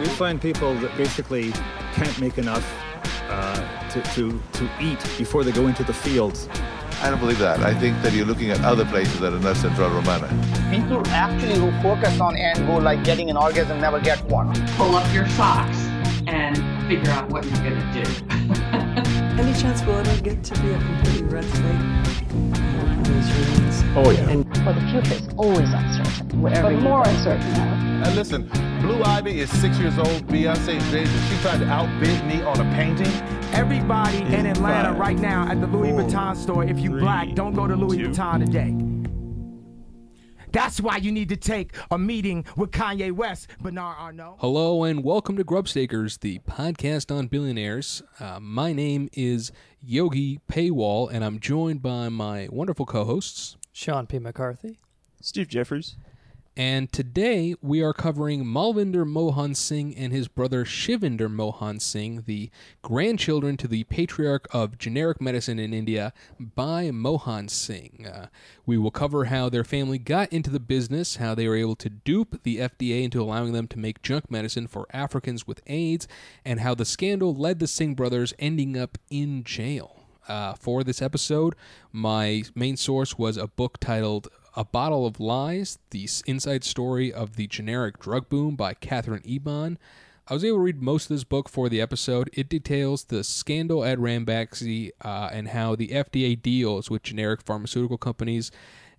We find people that basically can't make enough uh, to, to, to eat before they go into the fields. I don't believe that. I think that you're looking at other places that are not Central Romana. People actually who focus on end goal like getting an orgasm never get one. Pull up your socks and figure out what you're going to do. Any chance we'll ever get to be a completely red state? Oh, yeah. And Well, the future is always uncertain, wherever but more uncertain now. And listen, Blue Ivy is six years old. Beyonce Jay she tried to outbid me on a painting. Everybody in Atlanta five, right now at the Louis four, Vuitton store, if you three, black, don't go to Louis two. Vuitton today. That's why you need to take a meeting with Kanye West, Bernard Arnault. Hello and welcome to Grubstakers, the podcast on billionaires. Uh, my name is Yogi Paywall, and I'm joined by my wonderful co-hosts. Sean P. McCarthy. Steve Jeffers. And today we are covering Malvinder Mohan Singh and his brother Shivinder Mohan Singh, the grandchildren to the patriarch of generic medicine in India, Bhai Mohan Singh. Uh, we will cover how their family got into the business, how they were able to dupe the FDA into allowing them to make junk medicine for Africans with AIDS, and how the scandal led the Singh brothers ending up in jail. Uh, for this episode, my main source was a book titled A Bottle of Lies The Inside Story of the Generic Drug Boom by Katherine Eban. I was able to read most of this book for the episode. It details the scandal at Ranbaxy uh, and how the FDA deals with generic pharmaceutical companies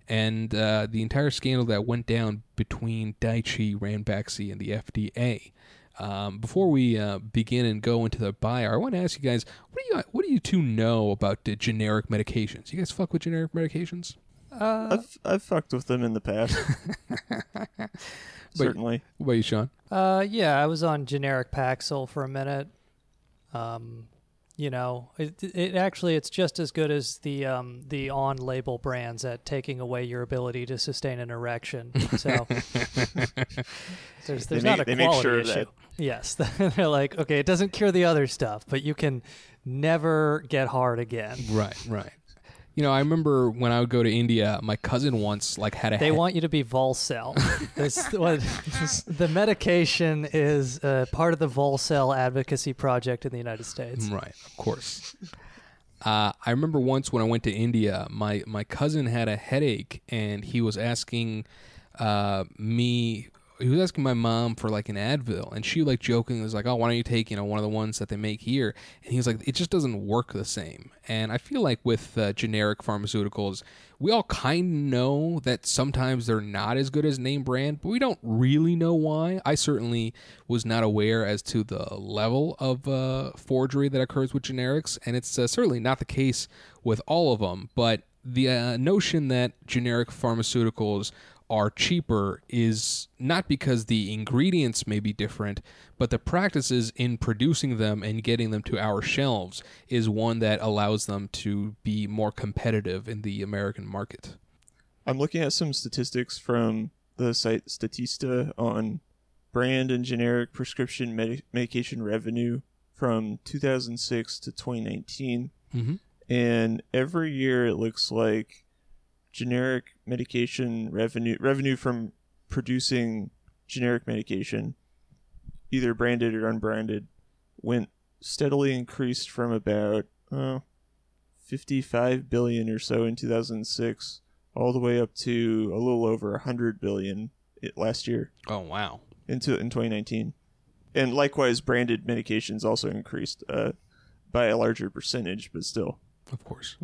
and uh, the entire scandal that went down between Daiichi, Ranbaxy, and the FDA. Um, before we uh, begin and go into the buyer, I want to ask you guys, what do you what do you two know about the generic medications? You guys fuck with generic medications? Uh, I've I've fucked with them in the past. Certainly. What about you, Sean? uh, yeah, I was on generic Paxil for a minute. Um, you know, it, it actually it's just as good as the um, the on-label brands at taking away your ability to sustain an erection. So there's They there's make- not a they make quality sure issue. that. Yes, they're like, okay, it doesn't cure the other stuff, but you can never get hard again. Right, right. You know, I remember when I would go to India, my cousin once like had a They he- want you to be Volcel. this, what, the medication is uh, part of the Volcel advocacy project in the United States. Right, of course. Uh, I remember once when I went to India, my, my cousin had a headache and he was asking uh, me, he was asking my mom for like an Advil, and she like joking was like, "Oh, why don't you take you know one of the ones that they make here?" And he was like, "It just doesn't work the same." And I feel like with uh, generic pharmaceuticals, we all kind of know that sometimes they're not as good as name brand, but we don't really know why. I certainly was not aware as to the level of uh, forgery that occurs with generics, and it's uh, certainly not the case with all of them. But the uh, notion that generic pharmaceuticals are cheaper is not because the ingredients may be different, but the practices in producing them and getting them to our shelves is one that allows them to be more competitive in the American market. I'm looking at some statistics from the site Statista on brand and generic prescription medi- medication revenue from 2006 to 2019. Mm-hmm. And every year it looks like generic medication revenue revenue from producing generic medication, either branded or unbranded, went steadily increased from about uh, 55 billion or so in 2006 all the way up to a little over 100 billion it, last year Oh wow! into in 2019 and likewise branded medications also increased uh, by a larger percentage but still Of course.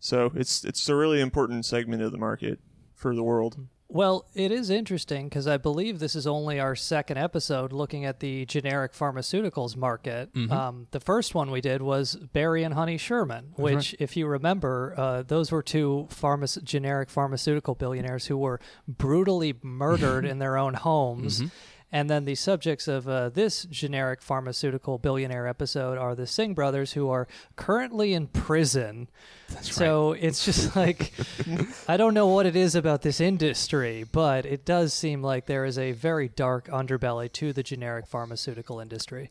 So it's it's a really important segment of the market for the world Well, it is interesting because I believe this is only our second episode looking at the generic pharmaceuticals market. Um, the first one we did was Barry and Honey Sherman, which, if you remember, uh, those were two pharma- generic pharmaceutical billionaires who were brutally murdered in their own homes. And then the subjects of uh, this generic pharmaceutical billionaire episode are the Singh brothers, who are currently in prison. That's so it's just like, I don't know what it is about this industry, but it does seem like there is a very dark underbelly to the generic pharmaceutical industry.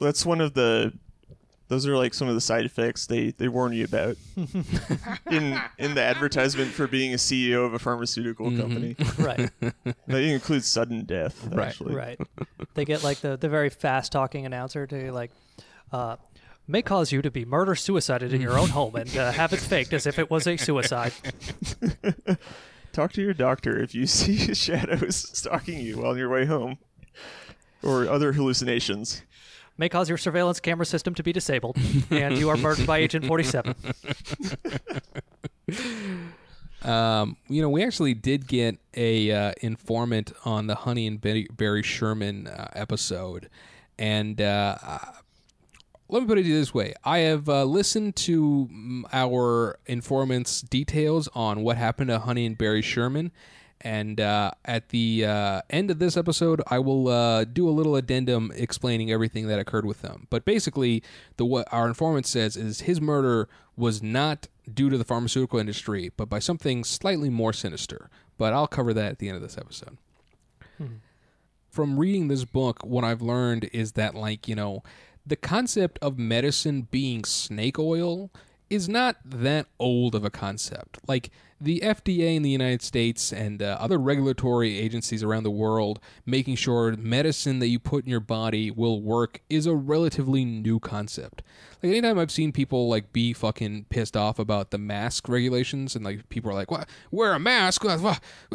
that's one of the Those are like some of the side effects they, they warn you about in in the advertisement for being a CEO of a pharmaceutical Mhm. company. Right. That includes sudden death. Right. Actually. Right. They get like the, the very fast talking announcer to like, uh, may cause you to be murder suicided in your own home and uh, have it faked as if it was a suicide. Talk to your doctor if you see shadows stalking you on your way home, or other hallucinations. May cause your surveillance camera system to be disabled, and you are murdered by Agent 47. Um, you know, we actually did get a uh, informant on the Honey and Barry, Sherman uh, episode, and uh, uh, let me put it this way: I have uh, listened to mm, our informant's details on what happened to Honey and Barry Sherman. And uh, at the uh, end of this episode, I will uh, do a little addendum explaining everything that occurred with them. But basically, the what our informant says is his murder was not due to the pharmaceutical industry, but by something slightly more sinister. But I'll cover that at the end of this episode. From reading this book, what I've learned is that, like, you know, the concept of medicine being snake oil is not that old of a concept. Like, the FDA in the United States and uh, other regulatory agencies around the world making sure medicine that you put in your body will work is a relatively new concept. Like anytime I've seen people like be fucking pissed off about the mask regulations and like people are like, "What? Wear a mask?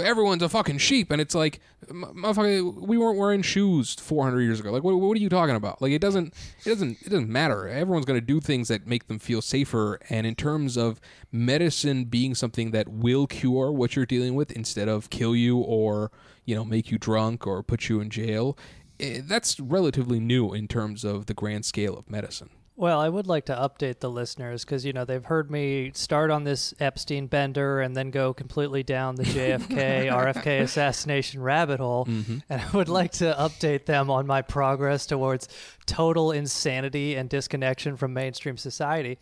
Everyone's a fucking sheep." And it's like, "M- motherfucker, we weren't wearing shoes 400 years ago. Like, what, what are you talking about? Like, it doesn't, it doesn't, it doesn't matter. Everyone's gonna do things that make them feel safer. And in terms of medicine being something that will cure what you're dealing with instead of kill you or you know make you drunk or put you in jail, eh, that's relatively new in terms of the grand scale of medicine. Well, I would like to update the listeners because you know they've heard me start on this Epstein bender and then go completely down the JFK RFK assassination rabbit hole, Mhm. and I would like to update them on my progress towards total insanity and disconnection from mainstream society.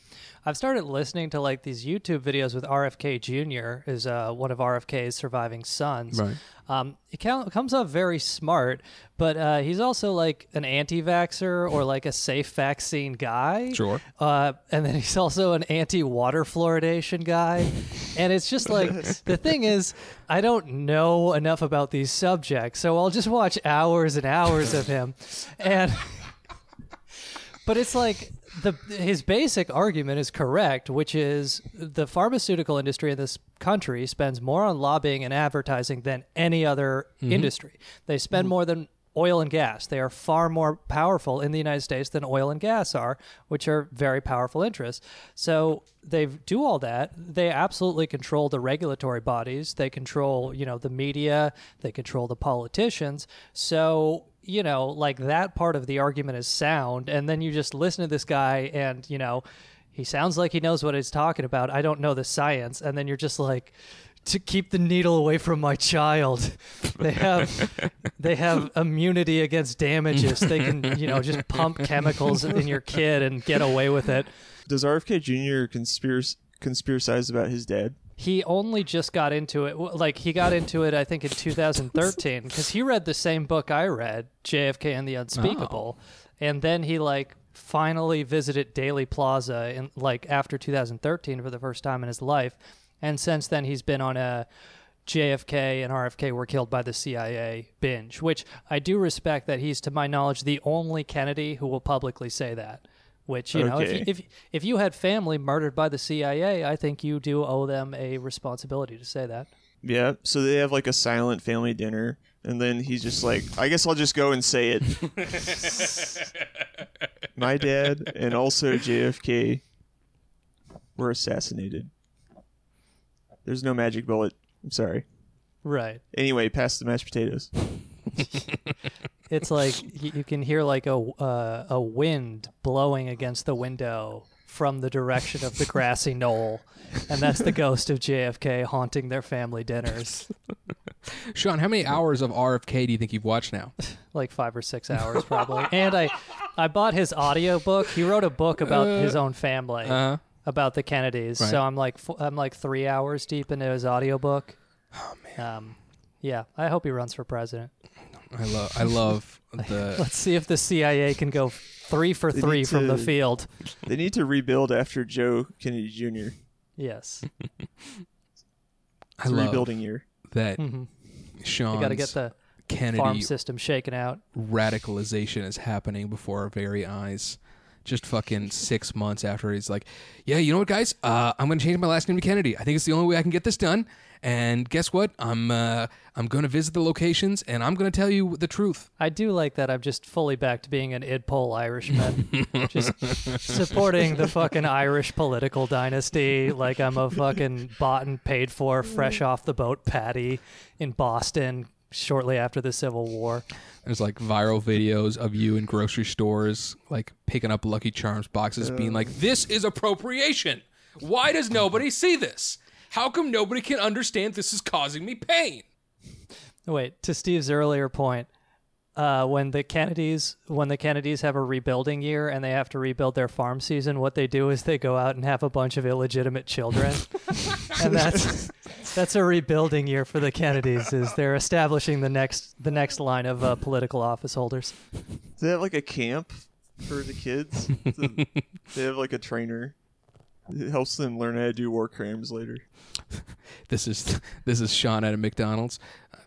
I've started listening to like these YouTube videos with RFK Jr. is uh, one of RFK's surviving sons. Right. Um, he comes off very smart, but uh, he's also like an anti-vaxxer or like a safe vaccine guy. Sure. Uh, and then he's also an anti-water fluoridation guy. and it's just like the thing is, I don't know enough about these subjects, so I'll just watch hours and hours of him, and. But it's like the his basic argument is correct, which is the pharmaceutical industry in this country spends more on lobbying and advertising than any other Mhm. industry. They spend more than oil and gas. They are far more powerful in the United States than oil and gas are, which are very powerful interests. So they do all that. They absolutely control the regulatory bodies. They control, you know, the media. They control the politicians. So you know, like that part of the argument is sound, and then you just listen to this guy, and you know, he sounds like he knows what he's talking about. I don't know the science, and then you're just like, to keep the needle away from my child. They have they have immunity against damages. They can you know just pump chemicals in your kid and get away with it. Does RFK Jr. conspiracy conspiracize about his dad? He only just got into it. Like he got into it, I think, in 2013 because he read the same book I read, JFK and the Unspeakable, oh. and then he like finally visited Dealey Plaza in like after 2013 for the first time in his life, and since then he's been on a JFK and RFK were killed by the CIA binge, which I do respect that he's, to my knowledge, the only Kennedy who will publicly say that. Which you know, if, you, if if you had family murdered by the CIA, I think you do owe them a responsibility to say that. Yeah, so they have like a silent family dinner, and then he's just like, I guess I'll just go and say it. My dad and also JFK were assassinated. There's no magic bullet. I'm sorry. Right. Anyway, pass the mashed potatoes. It's like you can hear like a uh, a wind blowing against the window from the direction of the grassy knoll, and that's the ghost of JFK haunting their family dinners. Sean, how many hours of RFK do you think you've watched now? like five or six hours probably. and I I bought his audio book. He wrote a book about Uh, his own family. uh-huh. About the Kennedys. Right. So I'm like I'm like 3 hours deep into his audiobook. Oh man. Um yeah, I hope he runs for president. I love I love the Let's see if the CIA can go Three for They three need from the to- field. They need to rebuild after Joe Kennedy Jr. Yes. I It's a love rebuilding year. that hmm Sean's You got to get the Kennedy farm system shaken out. radicalization is happening before our very eyes. Just fucking six months after he's like, yeah, you know what, guys? Uh, I'm gonna change my last name to Kennedy. I think it's the only way I can get this done. And guess what? I'm uh, I'm gonna visit the locations and I'm gonna tell you the truth. I do like that. I'm just fully back to being an idpol Irishman, just supporting the fucking Irish political dynasty. Like I'm a fucking bought and paid for, fresh off the boat Patty in Boston shortly after the Civil War. There's like viral videos of you in grocery stores, like picking up Lucky Charms boxes, being like, "This is appropriation. Why does nobody see this? How come nobody can understand this is causing me pain?" Wait, to Steve's earlier point, uh, when the Kennedys when the Kennedys have a rebuilding year and they have to rebuild their farm season, what they do is they go out and have a bunch of illegitimate children, and that's that's a rebuilding year for the Kennedys. Is they're establishing the next the next line of uh, political office holders. Do they have like a camp for the kids? They have like a trainer. It helps them learn how to do war crimes later. This is this is Sean at a McDonald's.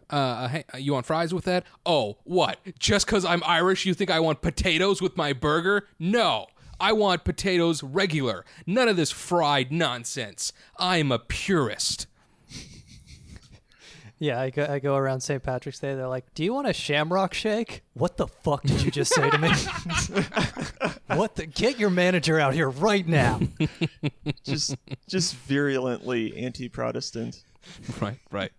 Uh, hey, you want fries with that? Oh, what? Just because I'm Irish, you think I want potatoes with my burger? No, I want potatoes regular. None of this fried nonsense. I am a purist. Yeah, I go, I go around St. Patrick's Day. They're like, "Do you want a Shamrock Shake?" What the fuck did you just say to me? what the? Get your manager out here right now. Just just virulently anti-Protestant. right, right.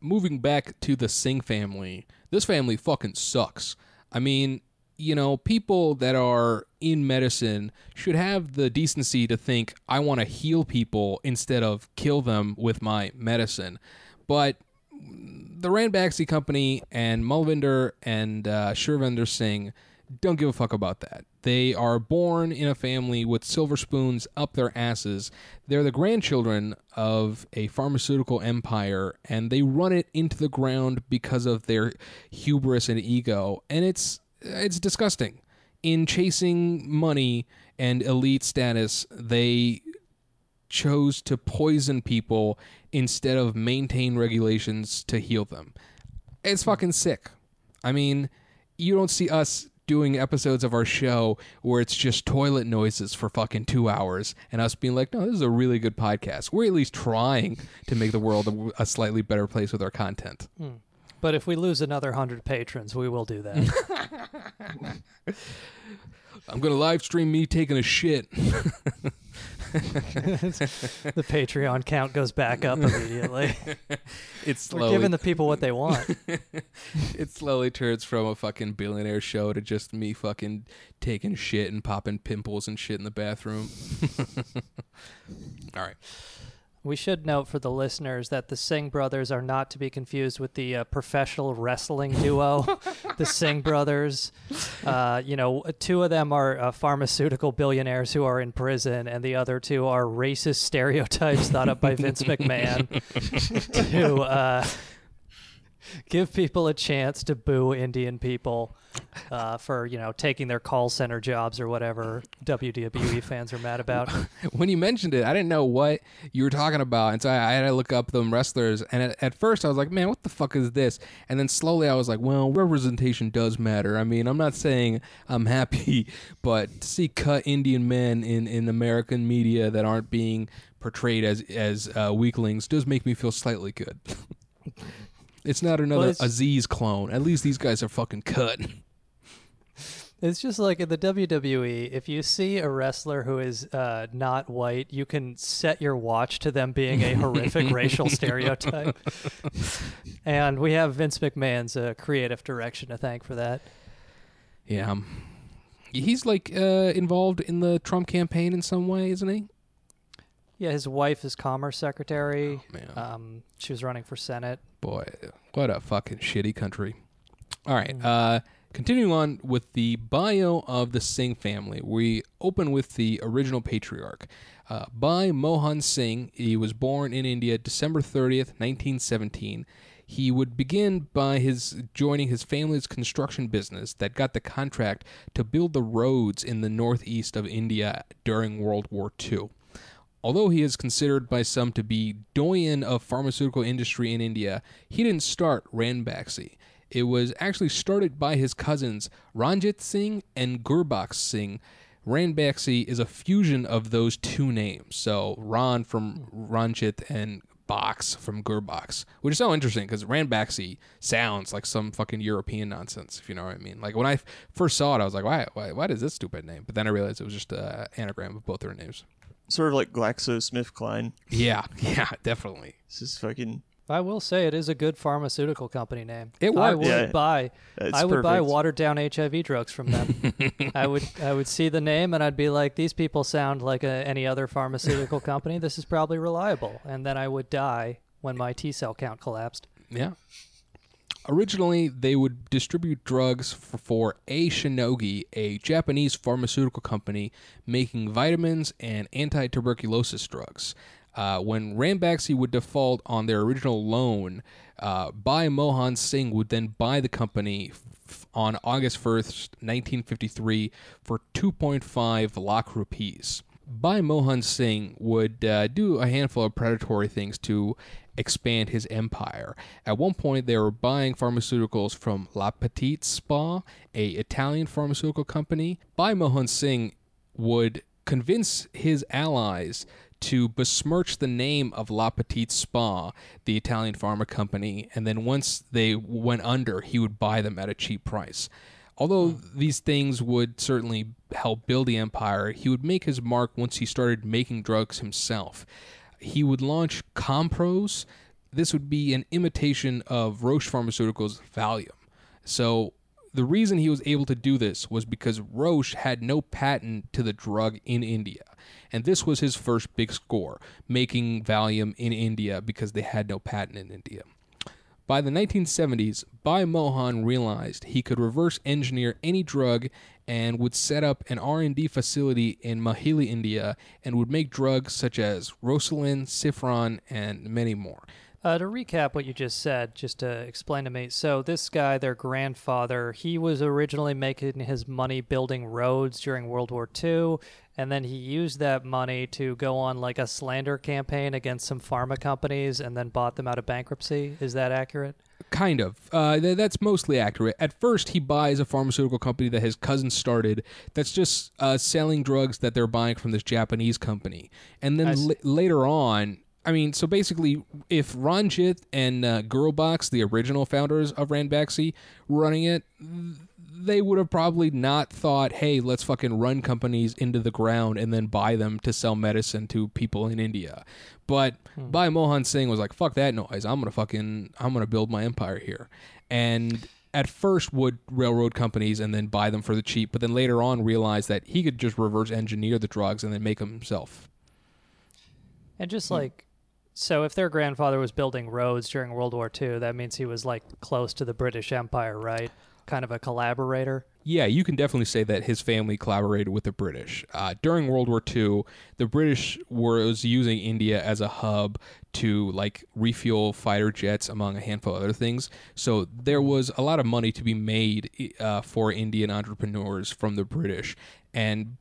Moving back to the Singh family, this family fucking sucks. I mean, you know, people that are in medicine should have the decency to think, I want to heal people instead of kill them with my medicine. But the Ranbaxy Company and Malvinder and uh, Shivinder Singh don't give a fuck about that. They are born in a family with silver spoons up their asses. They're the grandchildren of a pharmaceutical empire, and they run it into the ground because of their hubris and ego. And it's it's disgusting. In chasing money and elite status, they chose to poison people instead of maintain regulations to heal them. It's fucking sick. I mean, you don't see us doing episodes of our show where it's just toilet noises for fucking two hours and us being like, no, this is a really good podcast. We're at least trying to make the world a, slightly better place with our content. Hmm. But if we lose another hundred patrons, we will do that. I'm going to live stream me taking a shit. the Patreon count goes back up immediately. it's slowly, We're giving the people what they want. it slowly turns from a fucking billionaire show to just me fucking taking shit and popping pimples and shit in the bathroom. All right. We should note for the listeners that the Singh brothers are not to be confused with the uh, professional wrestling duo, the Singh brothers. Uh, you know, two of them are uh, pharmaceutical billionaires who are in prison, and the other two are racist stereotypes thought up by Vince McMahon to uh, give people a chance to boo Indian people uh, for you know taking their call center jobs or whatever WWE fans are mad about. when you mentioned it, I didn't know what you were talking about, and so I, I had to look up them wrestlers. And at, at first, I was like, "Man, what the fuck is this?" And then slowly, I was like, "Well, representation does matter. I mean, I'm not saying I'm happy, but to see cut Indian men in in American media that aren't being portrayed as as uh, weaklings does make me feel slightly good." It's not another Well, it's- Aziz clone. At least these guys are fucking cut. It's just like in the WWE, if you see a wrestler who is uh, not white, you can set your watch to them being a horrific racial stereotype. And we have Vince McMahon's uh, creative direction to thank for that. Yeah. He's like uh, involved in the Trump campaign in some way, isn't he? Yeah, his wife is Commerce Secretary. Oh, man. Um, she was running for Senate. Boy, what a fucking shitty country. All right. Uh, continuing on with the bio of the Singh family, we open with the original patriarch. Uh, Bhai Mohan Singh, he was born in India December 30th, 1917. He would begin by his joining his family's construction business that got the contract to build the roads in the northeast of India during World War II. Although he is considered by some to be doyen of pharmaceutical industry in India, he didn't start Ranbaxy. It was actually started by his cousins Ranjit Singh and Gurbax Singh. Ranbaxy is a fusion of those two names. So Ran from Ranjit and Box from Gurbax, which is so interesting because Ranbaxy sounds like some fucking European nonsense, if you know what I mean. Like when I first saw it, I was like, why, why, why is this stupid name? But then I realized it was just an anagram of both their names. Sort of like GlaxoSmithKline. Yeah, yeah, definitely. This is fucking. I will say it is a good pharmaceutical company name. It I would Yeah. buy. It's I would buy watered down HIV drugs from them. I would. I would see the name and I'd be like, these people sound like a, any other pharmaceutical company. This is probably reliable. And then I would die when my T cell count collapsed. Yeah. Originally, they would distribute drugs for, for A. Shionogi, a Japanese pharmaceutical company making vitamins and anti tuberculosis drugs. Uh, when Ranbaxy would default on their original loan, uh, Bhai Mohan Singh would then buy the company f- on August 1st, 1953, for 2.5 lakh rupees. Bhai Mohan Singh would uh, do a handful of predatory things to expand his empire. At one point, they were buying pharmaceuticals from Lepetit SpA, a Italian pharmaceutical company. Bhai Mohan Singh would convince his allies to besmirch the name of Lepetit SpA, the Italian pharma company, and then once they went under, he would buy them at a cheap price. Although hmm. these things would certainly help build the empire, he would make his mark once he started making drugs himself. He would launch Calmpose. This would be an imitation of Roche Pharmaceuticals' Valium. So the reason he was able to do this was because Roche had no patent to the drug in India. And this was his first big score, making Valium in India because they had no patent in India. By the 1970s, Bhai Mohan realized he could reverse engineer any drug and would set up an R&D facility in Mohali, India, and would make drugs such as Roscillin, Cifran, and many more. Uh, to recap what you just said, just to explain to me. So, this guy, their grandfather, he was originally making his money building roads during World War II, and then he used that money to go on like a slander campaign against some pharma companies and then bought them out of bankruptcy. Is that accurate? Kind of. Uh, th- that's mostly accurate. At first, he buys a pharmaceutical company that his cousin started that's just uh, selling drugs that they're buying from this Japanese company. And then l- later on, I mean, so basically, if Ranjit and uh, Gurbax, the original founders of Ranbaxy, were running it, they would have probably not thought, hey, let's fucking run companies into the ground and then buy them to sell medicine to people in India. But hmm. Bhai Mohan Singh was like, fuck that noise. I'm gonna fucking I'm gonna build my empire here. And at first would railroad companies and then buy them for the cheap, but then later on realized that he could just reverse engineer the drugs and then make them himself. And just hmm. like, so if their grandfather was building roads during World War II, that means he was like close to the British Empire, right? Kind of a collaborator. Yeah, you can definitely say that his family collaborated with the British. Uh, during World War II, the British was using India as a hub to like refuel fighter jets, among a handful of other things. So there was a lot of money to be made uh, for Indian entrepreneurs from the British, and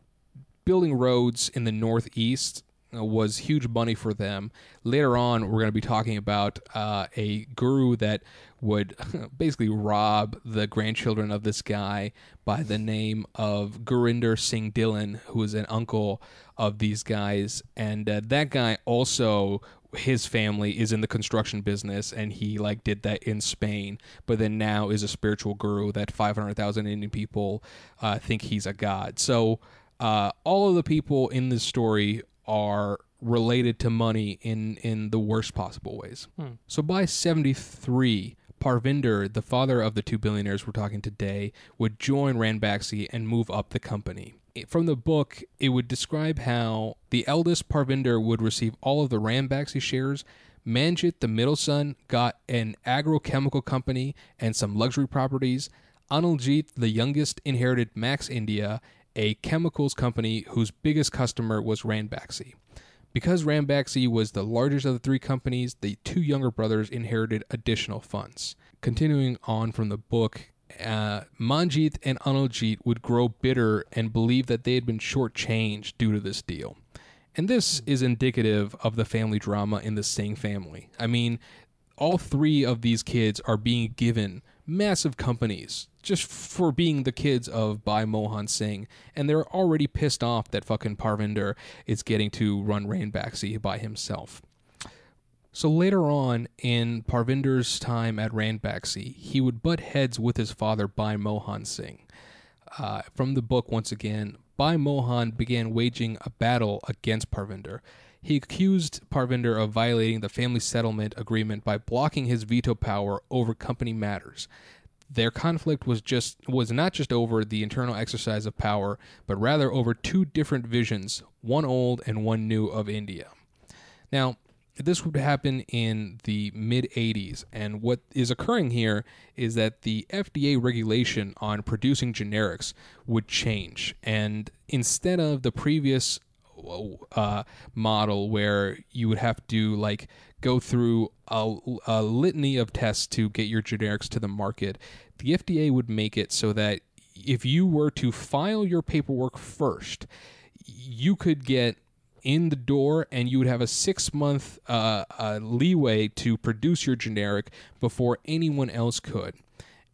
building roads in the Northeast uh, was huge money for them. Later on, we're going to be talking about uh, a guru that would basically rob the grandchildren of this guy by the name of Gurinder Singh Dhillon, who is an uncle of these guys. And uh, that guy also his family is in the construction business and he like did that in Spain but then now is a spiritual guru that 500,000 Indian people uh, think he's a god so uh, all of the people in this story are related to money in in the worst possible ways. Hmm. So by 73, Parvinder, the father of the two billionaires we're talking today, would join Ranbaxy and move up the company. From the book, it would describe how the eldest Parvinder would receive all of the Ranbaxy shares. Manjit, the middle son, got an agrochemical company and some luxury properties. Analjit, the youngest, inherited Max India, a chemicals company whose biggest customer was Ranbaxy. Because Ranbaxy was the largest of the three companies, the two younger brothers inherited additional funds. Continuing on from the book, uh, Manjit and Analjit would grow bitter and believe that they had been shortchanged due to this deal. And this is indicative of the family drama in the Singh family. I mean, all three of these kids are being given massive companies just for being the kids of Bhai Mohan Singh, and they're already pissed off that fucking Parvinder is getting to run Ranbaxy by himself. So later on in Parvinder's time at Ranbaxy, he would butt heads with his father Bhai Mohan Singh. Uh, from the book, once again, Bhai Mohan began waging a battle against Parvinder. He accused Parvinder of violating the family settlement agreement by blocking his veto power over company matters. Their conflict was just was not just over the internal exercise of power, but rather over two different visions, one old and one new of India. Now, this would happen in the mid 80s, and what is occurring here is that the FDA regulation on producing generics would change, and instead of the previous uh, model where you would have to like go through a, a litany of tests to get your generics to the market, the FDA would make it so that if you were to file your paperwork first, you could get in the door and you would have a six month uh, uh, leeway to produce your generic before anyone else could.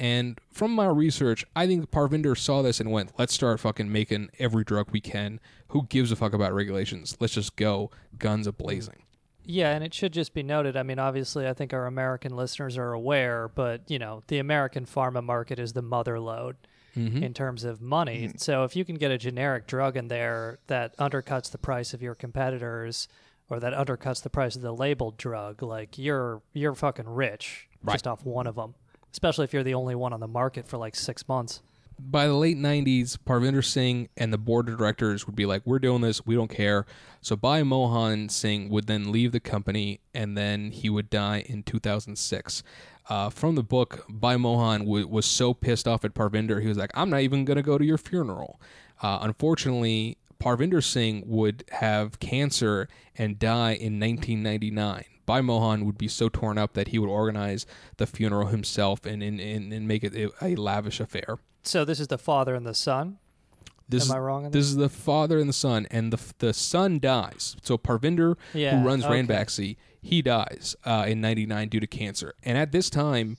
And from my research, I think Parvinder saw this and went, let's start fucking making every drug we can. Who gives a fuck about regulations? Let's just go guns a blazing. Yeah, and it should just be noted. I mean, obviously, I think our American listeners are aware, but you know, the American pharma market is the mother lode Mhm. in terms of money. Mm-hmm. So if you can get a generic drug in there that undercuts the price of your competitors, or that undercuts the price of the labeled drug, like you're you're fucking rich just off one of them. Especially if you're the only one on the market for like six months. by the late 90s, Parvinder Singh and the board of directors would be like, We're doing this, we don't care. So Bhai Mohan Singh would then leave the company and then he would die in 2006. Uh, from the book, Bhai Mohan w- was so pissed off at Parvinder, he was like, I'm not even going to go to your funeral. Uh, unfortunately, Parvinder Singh would have cancer and die in 1999. Bhai Mohan would be so torn up that he would organize the funeral himself and, and, and, and make it a, lavish affair. So this is the father and the son. This Am is, I wrong on This is the father and the son, and the the son dies. So Parvinder, Yeah, who runs okay. Ranbaxy, he dies uh, in '99 due to cancer. And at this time,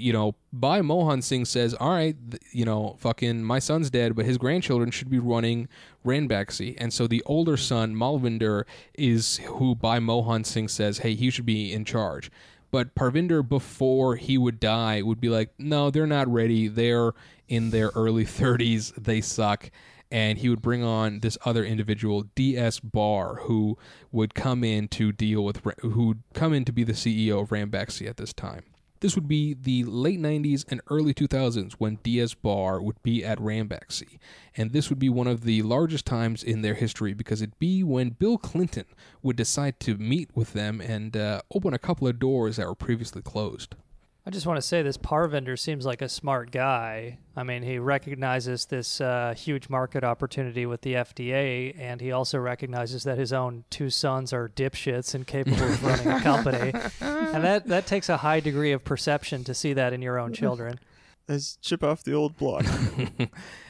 you know, Bhai Mohan Singh says, "All right, th- you know, fucking my son's dead, but his grandchildren should be running Ranbaxy." And so the older son, Malvinder, is who Bhai Mohan Singh says, "Hey, he should be in charge." But Parvinder, before he would die, would be like, no, they're not ready. They're in their early 30s. They suck. And he would bring on this other individual, D.S. Brar, who would come in to deal with, who would come in to be the CEO of Ranbaxy at this time. This would be the late 90s and early 2000s when DS Brar would be at Ranbaxy. And this would be one of the largest times in their history because it'd be when Bill Clinton would decide to meet with them and uh, open a couple of doors that were previously closed. I just want to say this Parvinder seems like a smart guy. I mean, he recognizes this uh, huge market opportunity with the FDA, and he also recognizes that his own two sons are dipshits and capable of running a company. And that, that takes a high degree of perception to see that in your own children. Let's chip off the old block.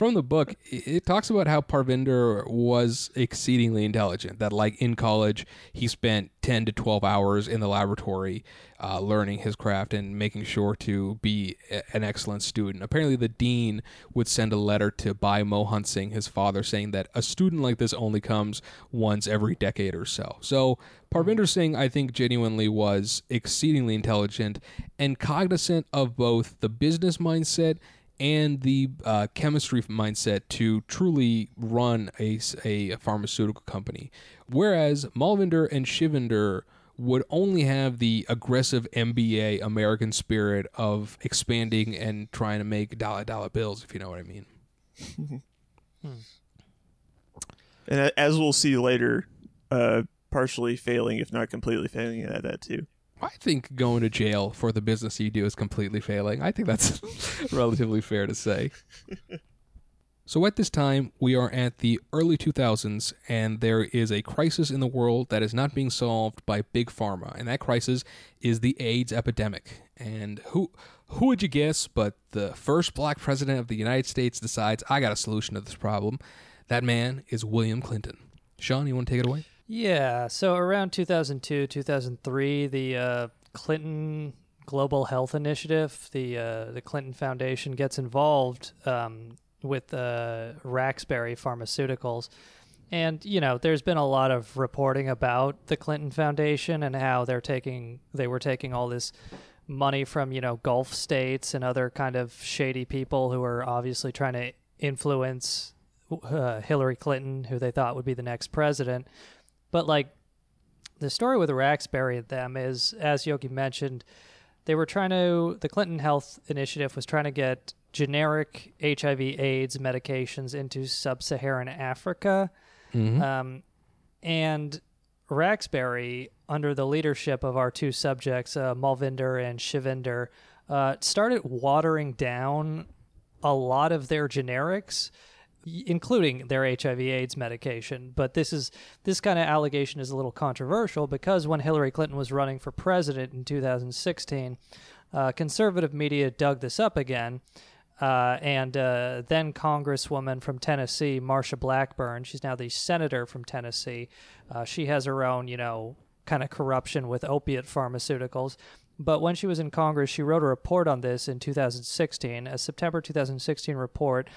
From the book, it talks about how Parvinder was exceedingly intelligent. That, like in college, he spent 10 to 12 hours in the laboratory uh, learning his craft and making sure to be a- an excellent student. Apparently, the dean would send a letter to Bhai Mohan Singh, his father, saying that a student like this only comes once every decade or so. So, Parvinder Singh, I think, genuinely was exceedingly intelligent and cognizant of both the business mindset and the uh, chemistry mindset to truly run a, a, pharmaceutical company. Whereas Malvinder and Shivinder would only have the aggressive MBA American spirit of expanding and trying to make dollar dollar bills, if you know what I mean. and as we'll see later, uh, partially failing, if not completely failing at that too. I think going to jail for the business you do is completely failing. I think that's relatively fair to say. So at this time, we are at the early 2000s, and there is a crisis in the world that is not being solved by big pharma, and that crisis is the AIDS epidemic. And who who would you guess? But the first black president of the United States decides, I got a solution to this problem. That man is William Clinton. Sean, you want to take it away? Yeah. So around 2002, 2003, the uh, Clinton Global Health Initiative, the uh, the Clinton Foundation, gets involved um, with uh, Ranbaxy Pharmaceuticals. And you know, there's been a lot of reporting about the Clinton Foundation and how they're taking they were taking all this money from you know Gulf states and other kind of shady people who are obviously trying to influence uh, Hillary Clinton, who they thought would be the next president. But like the story with Ranbaxy and them is, as Yogi mentioned, they were trying to the Clinton Health Initiative was trying to get generic HIV/AIDS medications into sub-Saharan Africa, Mhm. um, and Ranbaxy, under the leadership of our two subjects, uh, Malvinder and Shivinder, uh, started watering down a lot of their generics, including their HIV/AIDS medication. But this is this kind of allegation is a little controversial because when Hillary Clinton was running for president in 2016, uh, conservative media dug this up again. Uh, and uh, then Congresswoman from Tennessee, Marsha Blackburn, she's now the senator from Tennessee. Uh, she has her own, you know, kind of corruption with opiate pharmaceuticals. But when she was in Congress, she wrote a report on this in 2016, a September 2016 report.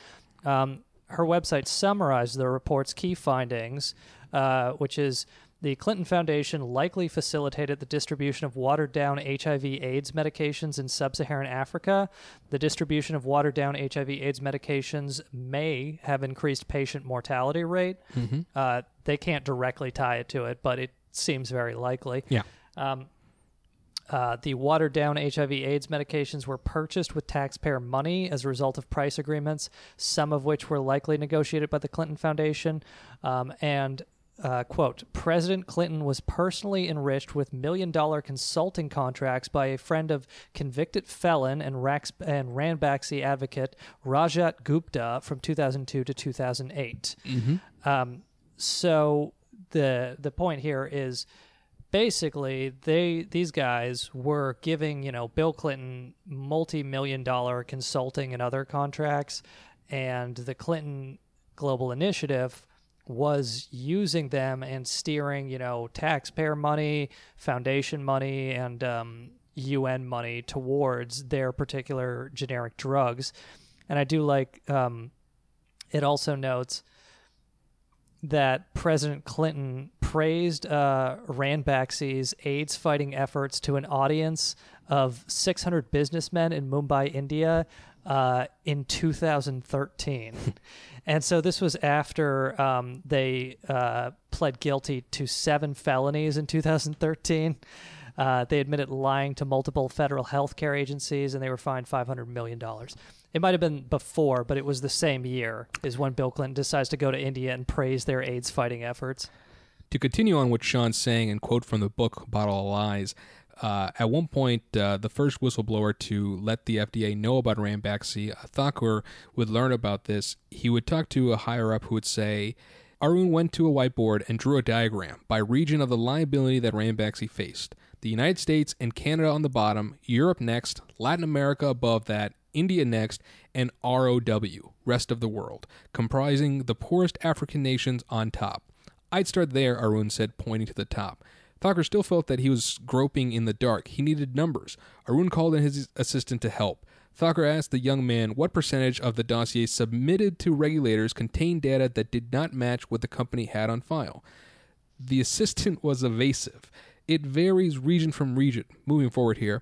Um, her website summarized the report's key findings, uh, which is the Clinton Foundation likely facilitated the distribution of watered down HIV/AIDS medications in sub Saharan Africa. The distribution of watered down HIV/AIDS medications may have increased patient mortality rate. Mhm. Uh, they can't directly tie it to it, but it seems very likely. Yeah. Um, uh, the watered down HIV/AIDS medications were purchased with taxpayer money as a result of price agreements, some of which were likely negotiated by the Clinton Foundation. Um, and uh, quote, President Clinton was personally enriched with million dollar consulting contracts by a friend of convicted felon and, Rax- and Ranbaxy advocate Rajat Gupta from 2002 to 2008. Mhm. Um, so the the point here is basically they these guys were giving you know Bill Clinton multi-million dollar consulting and other contracts and the Clinton Global Initiative was using them and steering you know taxpayer money foundation money and um, UN money towards their particular generic drugs. And I do like um, it also notes that President Clinton praised uh, Ranbaxy's AIDS fighting efforts to an audience of 600 businessmen in Mumbai, India, uh, in 2013. and so this was after um, they uh, pled guilty to seven felonies in 2013. Uh, they admitted lying to multiple federal health care agencies and they were fined $500 million. It might have been before, but it was the same year is when Bill Clinton decides to go to India and praise their AIDS fighting efforts. To continue on what Sean's saying and quote from the book Bottle of Lies, uh, at one point, uh, the first whistleblower to let the FDA know about Ranbaxy, uh, Thakur, would learn about this. He would talk to a higher up who would say, Arun went to a whiteboard and drew a diagram by region of the liability that Ranbaxy faced. The United States and Canada on the bottom, Europe next, Latin America above that, India next, and ROW, rest of the world, comprising the poorest African nations on top. I'd start there, Arun said, pointing to the top. Thakur still felt that he was groping in the dark. He needed numbers. Arun called in his assistant to help. Thakur asked the young man what percentage of the dossiers submitted to regulators contained data that did not match what the company had on file. The assistant was evasive. It varies region from region. Moving forward here.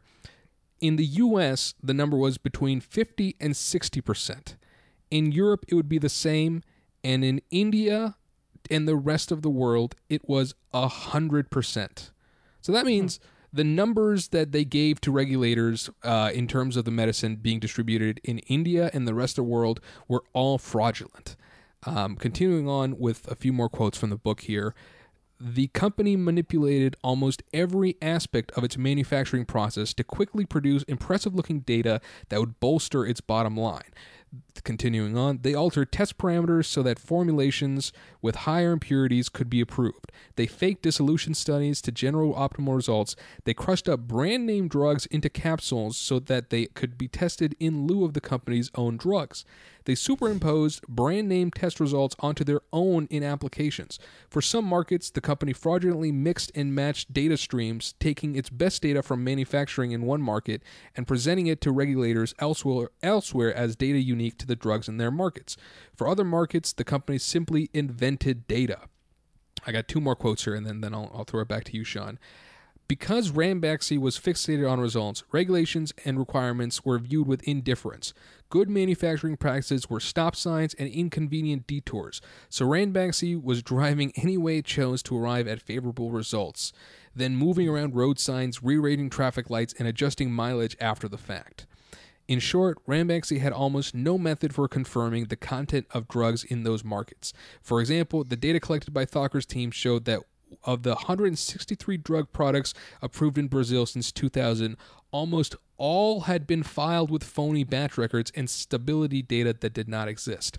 In the US, the number was between 50 and 60%. In Europe, it would be the same. And in India and the rest of the world, it was 100%. So that means the numbers that they gave to regulators uh, in terms of the medicine being distributed in India and the rest of the world were all fraudulent. Um, continuing on with a few more quotes from the book here. The company manipulated almost every aspect of its manufacturing process to quickly produce impressive looking data that would bolster its bottom line. Continuing on, they altered test parameters so that formulations with higher impurities could be approved. They faked dissolution studies to generate optimal results. They crushed up brand name drugs into capsules so that they could be tested in lieu of the company's own drugs. They superimposed brand name test results onto their own in applications. For some markets, the company fraudulently mixed and matched data streams, taking its best data from manufacturing in one market and presenting it to regulators elsewhere, elsewhere as data unique to the drugs in their markets. For other markets, the company simply invented data. I got two more quotes here, and then, then I'll, I'll throw it back to you, Sean. Because Ranbaxy was fixated on results, regulations and requirements were viewed with indifference. Good manufacturing practices were stop signs and inconvenient detours, so Ranbaxy was driving any way it chose to arrive at favorable results, then moving around road signs, rearranging traffic lights, and adjusting mileage after the fact. In short, Ranbaxy had almost no method for confirming the content of drugs in those markets. For example, the data collected by Thakur's team showed that of the 163 drug products approved in Brazil since 2000, almost all had been filed with phony batch records and stability data that did not exist.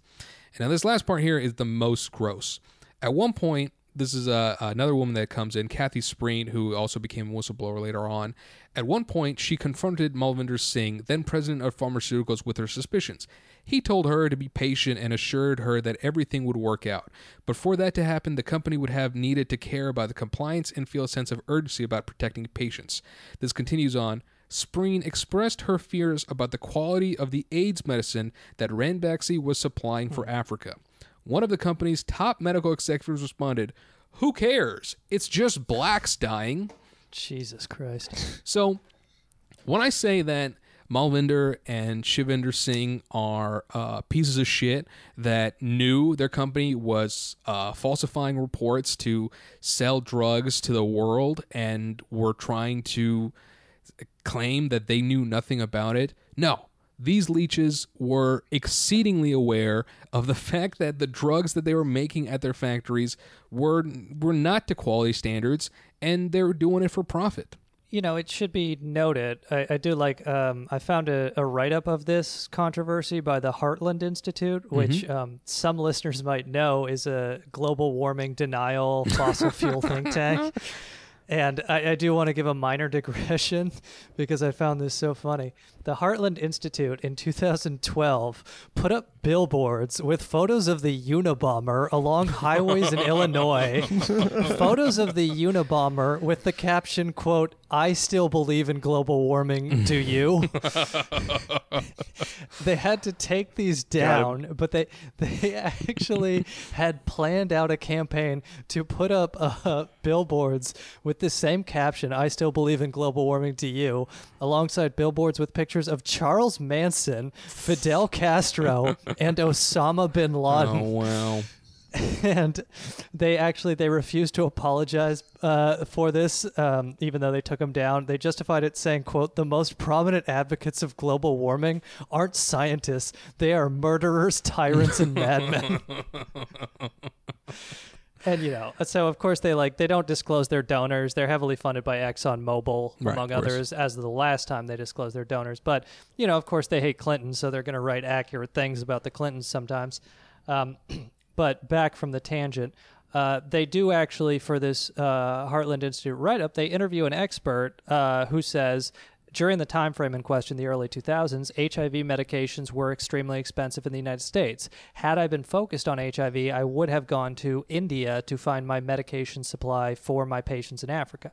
And now, this last part here is the most gross. At one point, this is uh, another woman that comes in, Kathy Spreen, who also became a whistleblower later on. At one point, she confronted Malvinder Singh, then president of pharmaceuticals, with her suspicions. He told her to be patient and assured her that everything would work out. But for that to happen, the company would have needed to care about the compliance and feel a sense of urgency about protecting patients. This continues on. Spreen expressed her fears about the quality of the AIDS medicine that Ranbaxy was supplying for Africa. One of the company's top medical executives responded, Who cares? It's just blacks dying. Jesus Christ. So, when I say that Malvinder and Shivinder Singh are uh, pieces of shit that knew their company was uh, falsifying reports to sell drugs to the world and were trying to claim that they knew nothing about it. No, these leeches were exceedingly aware of the fact that the drugs that they were making at their factories were were not to quality standards and they were doing it for profit you know, it should be noted. I, I do like. Um, I found a, a write up of this controversy by the Heartland Institute, which Mm-hmm. um, some listeners might know is a global warming denial fossil fuel think tank. And I, I do want to give a minor digression because I found this so funny. The Heartland Institute in 2012 put up billboards with photos of the Unabomber along highways in Illinois. photos of the Unabomber with the caption, quote, I still believe in global warming, do you? they had to take these down, but they they actually had planned out a campaign to put up uh, billboards with the same caption, "I still believe in global warming to you," alongside billboards with pictures of Charles Manson, Fidel Castro, and Osama bin Laden. Oh wow. And they actually they refused to apologize uh, for this um, even though they took him down. They justified it saying quote the most prominent advocates of global warming aren't scientists. They are murderers tyrants and madmen and you know so of course they like they don't disclose their donors. They're heavily funded by exxonmobil Right, among others as of the last time they disclosed their donors. But you know of course they hate clinton so they're going to write accurate things about the clintons sometimes. Um, but back from the tangent uh, they do actually for this uh, heartland institute write-up they interview an expert uh, who says during the time frame in question, the early 2000s, HIV medications were extremely expensive in the United States. Had I been focused on HIV, I would have gone to India to find my medication supply for my patients in Africa.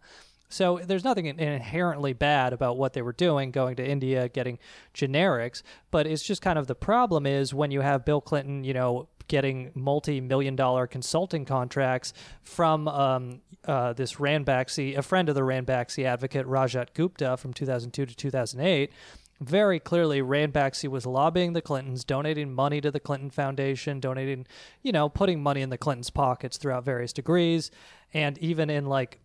So there's nothing inherently bad about what they were doing, going to India, getting generics, but it's just kind of the problem is when you have Bill Clinton, you know, getting multi-million dollar consulting contracts from um, uh, this a friend of the Ranbaxy advocate Rajat Gupta from 2002 to 2008. Very clearly, Ranbaxy was lobbying the Clintons, donating money to the Clinton Foundation, donating, you know, putting money in the Clintons' pockets throughout various degrees, and even in like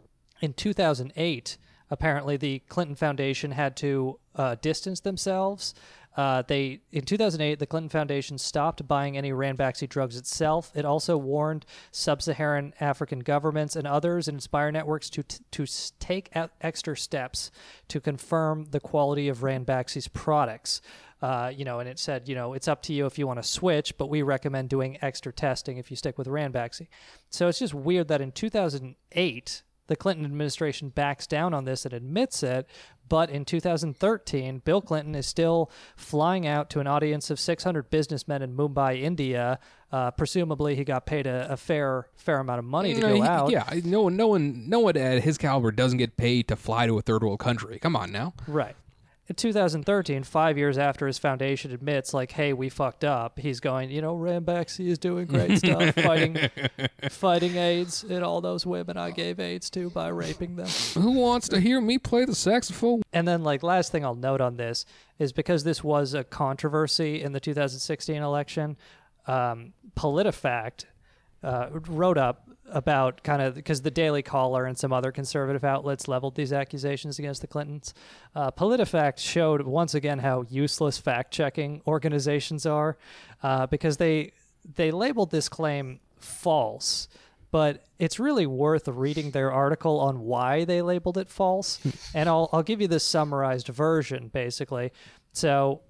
in 2008, apparently the Clinton Foundation had to uh, distance themselves Uh, they in 2008, the Clinton Foundation stopped buying any Ranbaxy drugs itself. It also warned sub-Saharan African governments and others and Inspire networks to t- to take e- extra steps to confirm the quality of Ranbaxy's products. Uh, you know, and it said, you know, it's up to you if you want to switch, but we recommend doing extra testing if you stick with Ranbaxy. So it's just weird that in 2008 the Clinton administration backs down on this and admits it. But in 2013, Bill Clinton is still flying out to an audience of 600 businessmen in Mumbai, India. Uh, presumably, he got paid a, a fair fair amount of money to No, go he- out. Yeah, no one, no one, no one at his caliber doesn't get paid to fly to a third world country. Come on now. Right. In 2013, five years after his foundation admits, like, hey, we fucked up, he's going, you know, Ranbaxy is doing great stuff, fighting, fighting AIDS, and all those women I gave AIDS to by raping them. Who wants to hear me play the saxophone? And then, like, last thing I'll note on this is because this was a controversy in the 2016 election, um, PolitiFact uh, wrote up about kind of because the Daily Caller and some other conservative outlets leveled these accusations against the Clintons. Uh, PolitiFact showed once again how useless fact checking organizations are uh, because they they labeled this claim false. But it's really worth reading their article on why they labeled it false. and I'll, I'll give you this summarized version, basically. So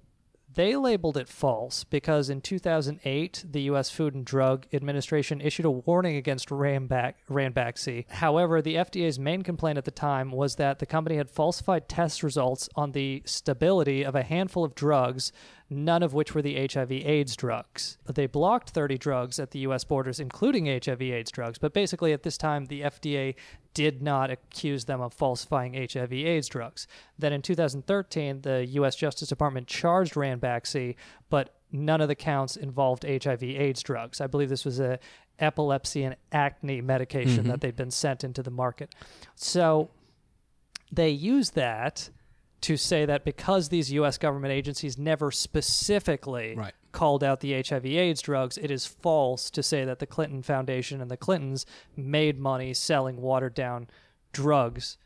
they labeled it false because in 2008, the U.S. Food and Drug Administration issued a warning against Ranback, Ranbaxy. However, the FDA's main complaint at the time was that the company had falsified test results on the stability of a handful of drugs, none of which were the HIV/AIDS drugs. They blocked 30 drugs at the U.S. borders, including HIV/AIDS drugs. But basically, at this time, the FDA did not accuse them of falsifying HIV AIDS drugs. Then in 2013, the U.S. Justice Department charged Ranbaxy, but none of the counts involved HIV AIDS drugs. I believe this was a epilepsy and acne medication Mhm. that they'd been sent into the market. So they use that to say that because these U.S. government agencies never specifically Right. called out the HIV/AIDS drugs, it is false to say that the Clinton Foundation and the Clintons made money selling watered down drugs,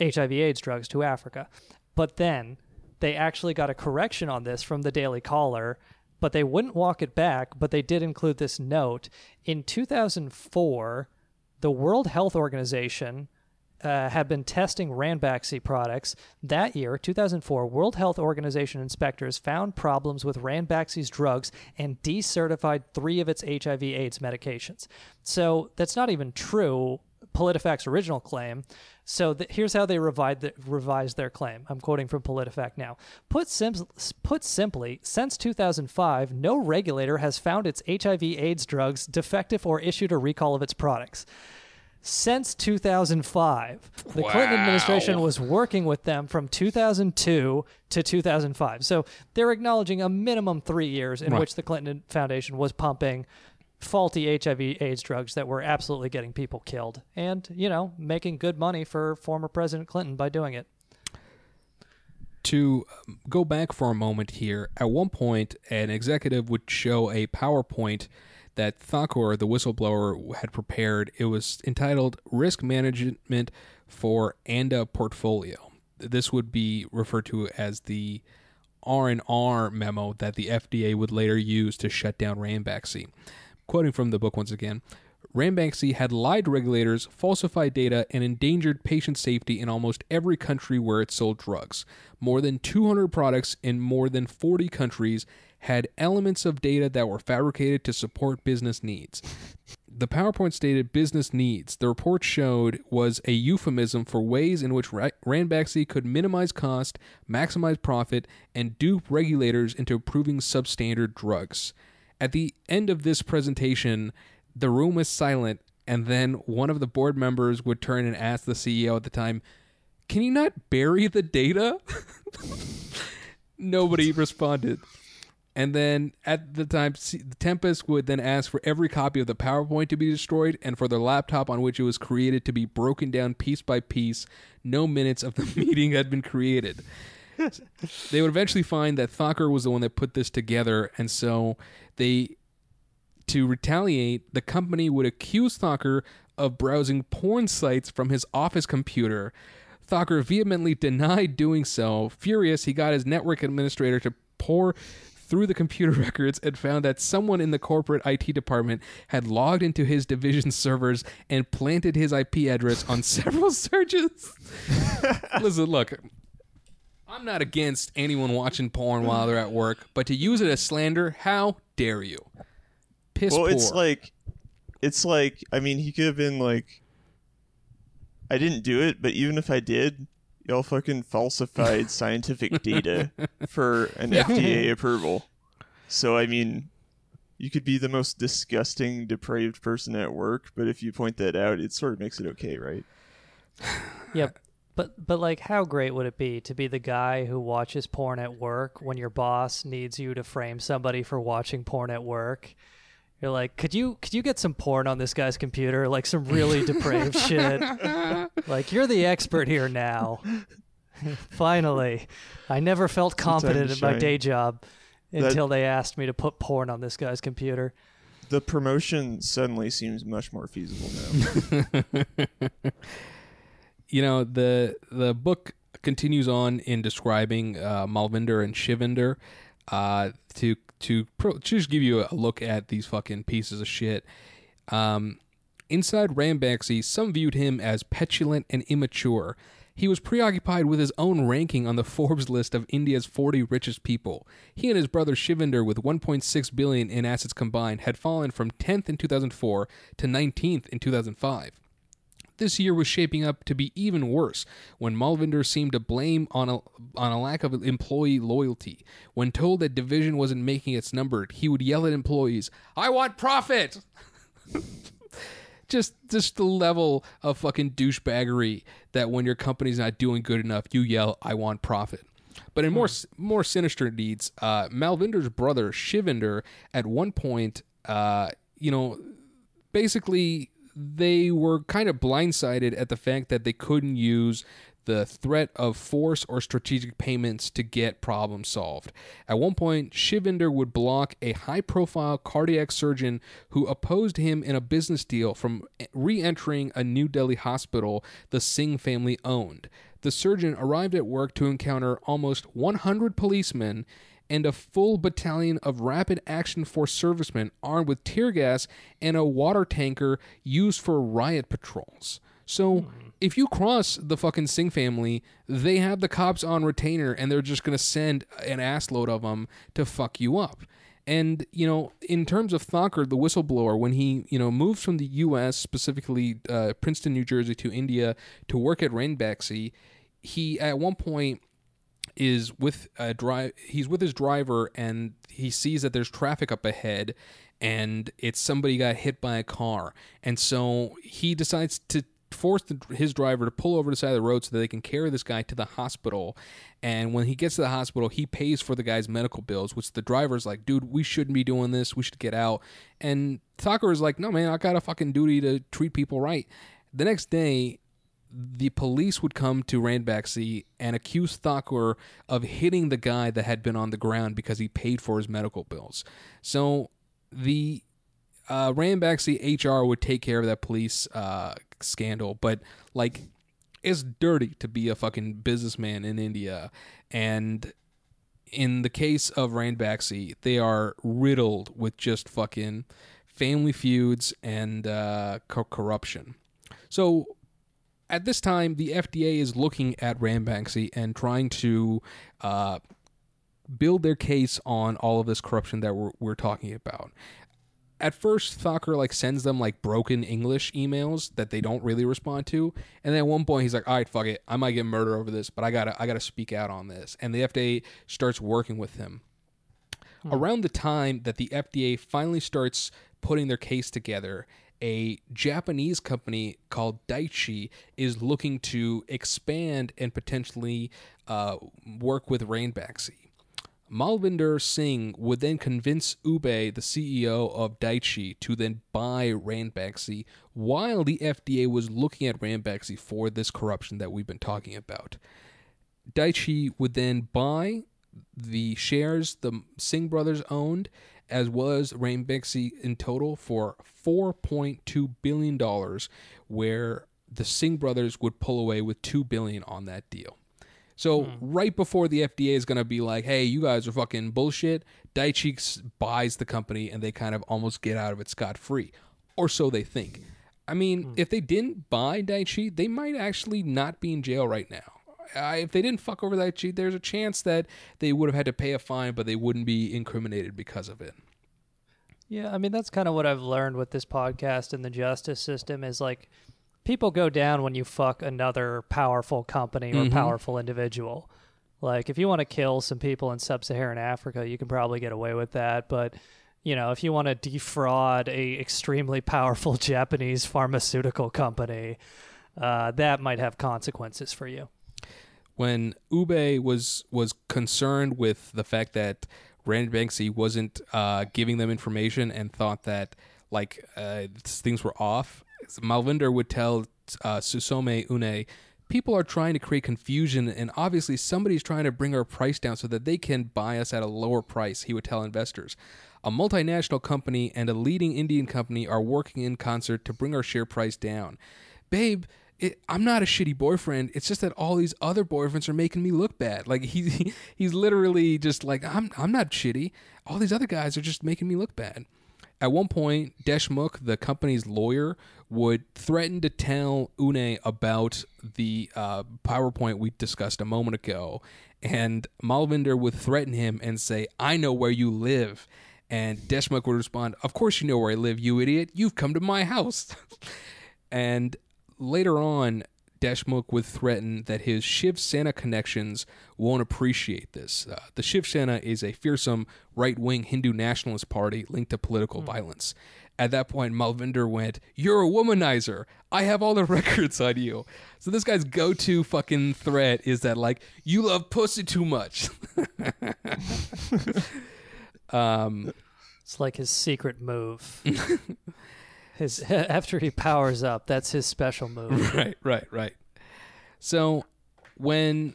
HIV/AIDS drugs, to Africa. But then they actually got a correction on this from the Daily Caller, but they wouldn't walk it back. But they did include this note in 2004. The World Health Organization uh, had been testing Ranbaxy products. That year, 2004, World Health Organization inspectors found problems with Ranbaxy's drugs and decertified three of its HIV/AIDS medications. So that's not even true. PolitiFact's original claim. So here's how they revised, the, revised their claim. I'm quoting from PolitiFact now. Put, sim- put simply, since 2005, no regulator has found its HIV/AIDS drugs defective or issued a recall of its products since 2005. The Clinton administration was working with them from 2002 to 2005. So they're acknowledging a minimum three years in Right. which the Clinton Foundation was pumping faulty HIV AIDS drugs that were absolutely getting people killed and, you know, making good money for former President Clinton by doing it. to um, go back for a moment here, at one point, an executive would show a PowerPoint that Thakur, the whistleblower, had prepared. It was entitled Risk Management for ANDA Portfolio. This would be referred to as the R&R memo that the FDA would later use to shut down Ranbaxy. Quoting from the book once again, Ranbaxy had lied to regulators, falsified data, and endangered patient safety in almost every country where it sold drugs. More than 200 products in more than 40 countries had elements of data that were fabricated to support business needs. The PowerPoint stated business needs. The report showed was a euphemism for ways in which Ra- Ranbaxy could minimize cost, maximize profit, and dupe regulators into approving substandard drugs. At the end of this presentation, the room was silent, and then one of the board members would turn and ask the CEO at the time, Can you not bury the data? Nobody responded. And then at the time, C- Tempest would then ask for every copy of the PowerPoint to be destroyed and for the laptop on which it was created to be broken down piece by piece. No minutes of the meeting had been created. they would eventually find that Thakur was the one that put this together, and so they, to retaliate, the company would accuse Thakur of browsing porn sites from his office computer. Thakur vehemently denied doing so. Furious, he got his network administrator to pour through the computer records and found that someone in the corporate IT department had logged into his division servers and planted his IP address on several searches. Listen, look, I'm not against anyone watching porn while they're at work, but to use it as slander, how dare you? Piss well, poor. it's like, it's like. I mean, he could have been like, I didn't do it, but even if I did, y'all fucking falsified scientific data for an Yeah. FDA approval. So I mean, you could be the most disgusting, depraved person at work, but if you point that out, it sort of makes it okay, right? Yeah, but but like, how great would it be to be the guy who watches porn at work when your boss needs you to frame somebody for watching porn at work? You're like, could you could you get some porn on this guy's computer, like some really depraved shit? Like you're the expert here now. Finally, I never felt time competent to at my shine. day job That- until they asked me to put porn on this guy's computer. The promotion suddenly seems much more feasible now. you know the the book continues on in describing uh, Malvinder and Shivinder uh, to to pro- just give you a look at these fucking pieces of shit. Um, inside Ranbaxy, some viewed him as petulant and immature. He was preoccupied with his own ranking on the Forbes list of India's 40 richest people. He and his brother Shivinder, with 1.6 billion in assets combined, had fallen from 10th in 2004 to 19th in 2005. This year was shaping up to be even worse when Malvinder seemed to blame on a, on a lack of employee loyalty. When told that division wasn't making its number, he would yell at employees, I want profit! just just the level of fucking douchebaggery that when your company's not doing good enough, you yell, "I want profit." But in more more sinister deeds, uh, Malvinder's brother Shivinder, at one point, uh, you know, basically they were kind of blindsided at the fact that they couldn't use the threat of force or strategic payments to get problems solved. At one point, Shivinder would block a high profile cardiac surgeon who opposed him in a business deal from re entering a New Delhi hospital the Singh family owned. The surgeon arrived at work to encounter almost 100 policemen and a full battalion of rapid action force servicemen armed with tear gas and a water tanker used for riot patrols. So if you cross the fucking Singh family, they have the cops on retainer and they're just going to send an assload of them to fuck you up. And, you know, in terms of Thakur, the whistleblower, when he, you know, moves from the U.S., specifically uh, Princeton, New Jersey, to India to work at Ranbaxy, he at one point is with a drive he's with his driver and he sees that there's traffic up ahead and it's somebody got hit by a car. And so he decides to force the, his driver to pull over to the side of the road so that they can carry this guy to the hospital. And when he gets to the hospital he pays for the guy's medical bills which the driver's like dude we shouldn't be doing this. We should get out. And Thakur is like no man i got a fucking duty to treat people right. The next day the police would come to Ranbaxy and accuse Thakur of hitting the guy that had been on the ground because he paid for his medical bills. So the uh, HR would take care of that police uh, scandal, but like it's dirty to be a fucking businessman in India. And in the case of Ranbaxy, they are riddled with just fucking family feuds and uh, co- corruption. So at this time, the FDA is looking at Ranbaxy and trying to uh, build their case on all of this corruption that we're, we're talking about. At first, Thakur like sends them like broken English emails that they don't really respond to, and then at one point he's like, "All right, fuck it, I might get murdered over this, but I gotta I gotta speak out on this." And the FDA starts working with him. Around the time that the FDA finally starts putting their case together, a Japanese company called Daiichi is looking to expand and potentially uh, work with Ranbaxy. Malvinder Singh would then convince Une, the CEO of Daiichi, to then buy Ranbaxy while the FDA was looking at Ranbaxy for this corruption that we've been talking about. Daiichi would then buy the shares the Singh brothers owned, as well as Ranbaxy in total, for $4.2 billion, where the Singh brothers would pull away with 2 billion on that deal. So hmm. right before the FDA is going to be like, "Hey, you guys are fucking bullshit," Daiichi buys the company and they kind of almost get out of it scot free, or so they think. I mean, hmm. if they didn't buy Daiichi, they might actually not be in jail right now. Uh, if they didn't fuck over Daiichi, there's a chance that they would have had to pay a fine, but they wouldn't be incriminated because of it. Yeah, I mean that's kind of what I've learned with this podcast and the justice system is like people go down when you fuck another powerful company or Mhm. powerful individual. Like if you want to kill some people in sub-Saharan Africa, you can probably get away with that, but you know, if you want to defraud a extremely powerful Japanese pharmaceutical company, uh, that might have consequences for you. When Une was was concerned with the fact that Ranbaxy wasn't uh, giving them information and thought that like uh, things were off, Malvinder would tell uh, Tsutomu Une, people are trying to create confusion, and obviously somebody's trying to bring our price down so that they can buy us at a lower price. He would tell investors. A multinational company and a leading Indian company are working in concert to bring our share price down. Babe, it, I'm not a shitty boyfriend. It's just that all these other boyfriends are making me look bad. Like he, he's literally just like I'm. I'm not shitty. All these other guys are just making me look bad. At one point, Deshmukh, the company's lawyer, would threaten to tell Une about the uh, PowerPoint we discussed a moment ago, and Malvinder would threaten him and say, "I know where you live." And Deshmukh would respond, "Of course you know where I live, you idiot. You've come to my house." and later on, Deshmukh would threaten that his Shiv Sena connections won't appreciate this. Uh, the Shiv Sena is a fearsome right wing Hindu nationalist party linked to political violence. At that point, Malvinder went, You're a womanizer. I have all the records on you. So this guy's go to fucking threat is that, like, you love pussy too much. um, It's like his secret move. His after he powers up, that's his special move. right, right, right. So when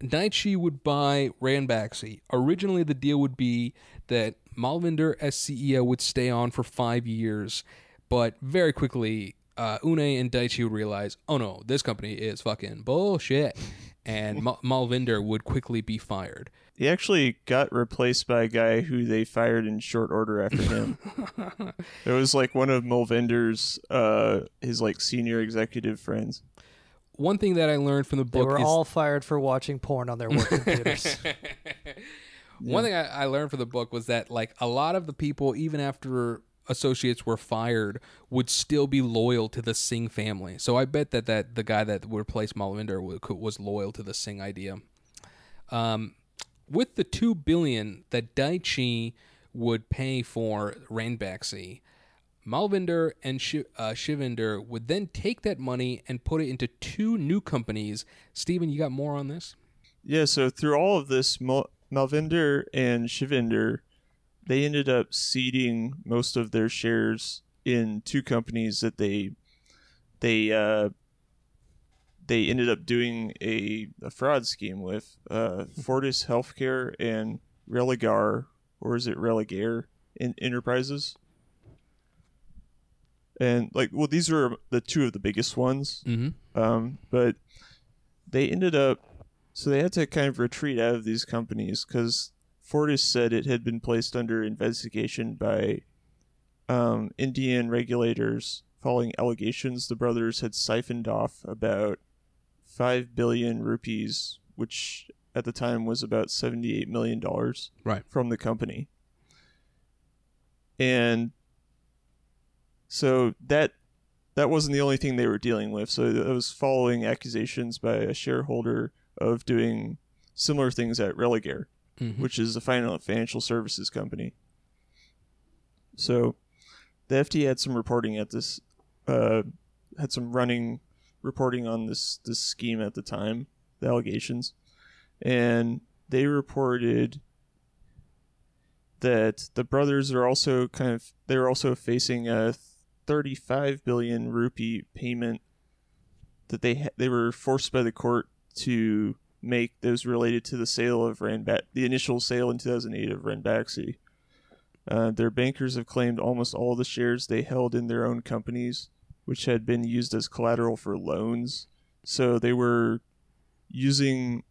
Daiichi would buy Ranbaxy, originally the deal would be that Malvinder as CEO would stay on for five years, but very quickly uh, Une and Daiichi would realize, oh no, this company is fucking bullshit, and Mal- Malvinder would quickly be fired. He actually got replaced by a guy who they fired in short order after him. it was like one of Malvinder's uh his like senior executive friends. One thing that I learned from the book They book were is all fired for watching porn on their work computers. One thing I, I learned from the book was that like a lot of the people, even after associates were fired, would still be loyal to the Singh family. So I bet that, that the guy that replaced replace Malvinder wa- was loyal to the Singh idea. Um, with the two billion that Daiichi would pay for Ranbaxy, Malvinder and uh, Shivinder would then take that money and put it into two new companies. Steven, you got more on this? Yeah, so through all of this, Mal- Malvinder and Shivinder, they ended up seeding most of their shares in two companies that they they uh, they ended up doing a, a fraud scheme with uh, Fortis Healthcare and Religar, or is it Religare in Enterprises? And like, well, these were the two of the biggest ones. Mm-hmm. Um, but they ended up, so they had to kind of retreat out of these companies because Fortis said it had been placed under investigation by um, Indian regulators following allegations the brothers had siphoned off about 5 billion rupees, which at the time was about $78 million Right. from the company. And so that that wasn't the only thing they were dealing with. So it was following accusations by a shareholder of doing similar things at Religare, Mhm. which is a final financial services company. So the FT had some reporting at this, uh, had some running reporting on this this scheme at the time, the allegations, and they reported that the brothers are also kind of they're also facing a 35 billion rupee payment that they ha- they were forced by the court to make that was related to the sale of Ranback the initial sale in 2008 of Ranbaxy. Uh, their bankers have claimed almost all the shares they held in their own companies, which had been used as collateral for loans. So they were using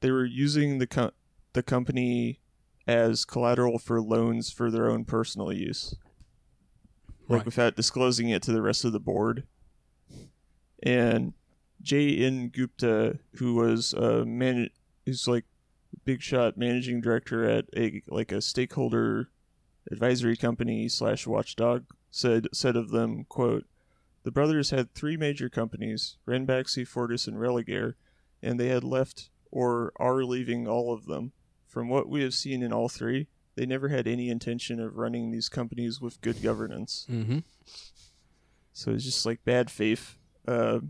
they were using the co- the company as collateral for loans for their own personal use, like Right. without disclosing it to the rest of the board. And J. N. Gupta, who was uh, a man, who's like big shot managing director at a like a stakeholder advisory company slash watchdog, said said of them, quote, the brothers had three major companies, Ranbaxy, Fortis, and Religare, and they had left or are leaving all of them. From what we have seen in all three, they never had any intention of running these companies with good governance. Mm-hmm. So it's just like bad faith. Uh,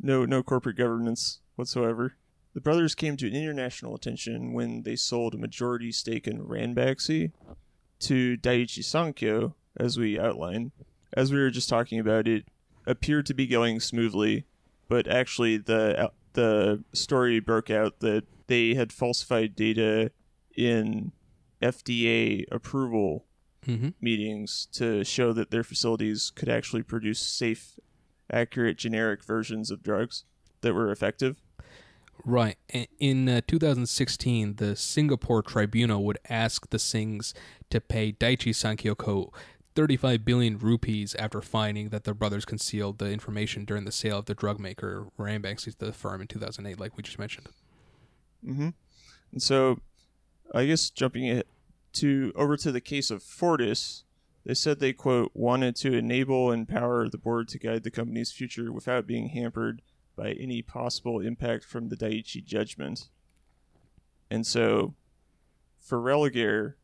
no, no corporate governance whatsoever. The brothers came to international attention when they sold a majority stake in Ranbaxy to Daiichi Sankyo, as we outlined. As we were just talking about, it appeared to be going smoothly, but actually the the story broke out that they had falsified data in FDA approval Mm-hmm. meetings to show that their facilities could actually produce safe, accurate generic versions of drugs that were effective. Right. In uh, 2016, the Singapore tribunal would ask the Singhs to pay Daiichi Sankyo Co. 35 billion rupees after finding that the brothers concealed the information during the sale of the drug maker Ranbaxy to the firm in 2008, like we just mentioned. Mm-hmm. And so, I guess jumping it to over to the case of Fortis, they said they quote wanted to enable and power the board to guide the company's future without being hampered by any possible impact from the Daiichi judgment. And so, for Religare,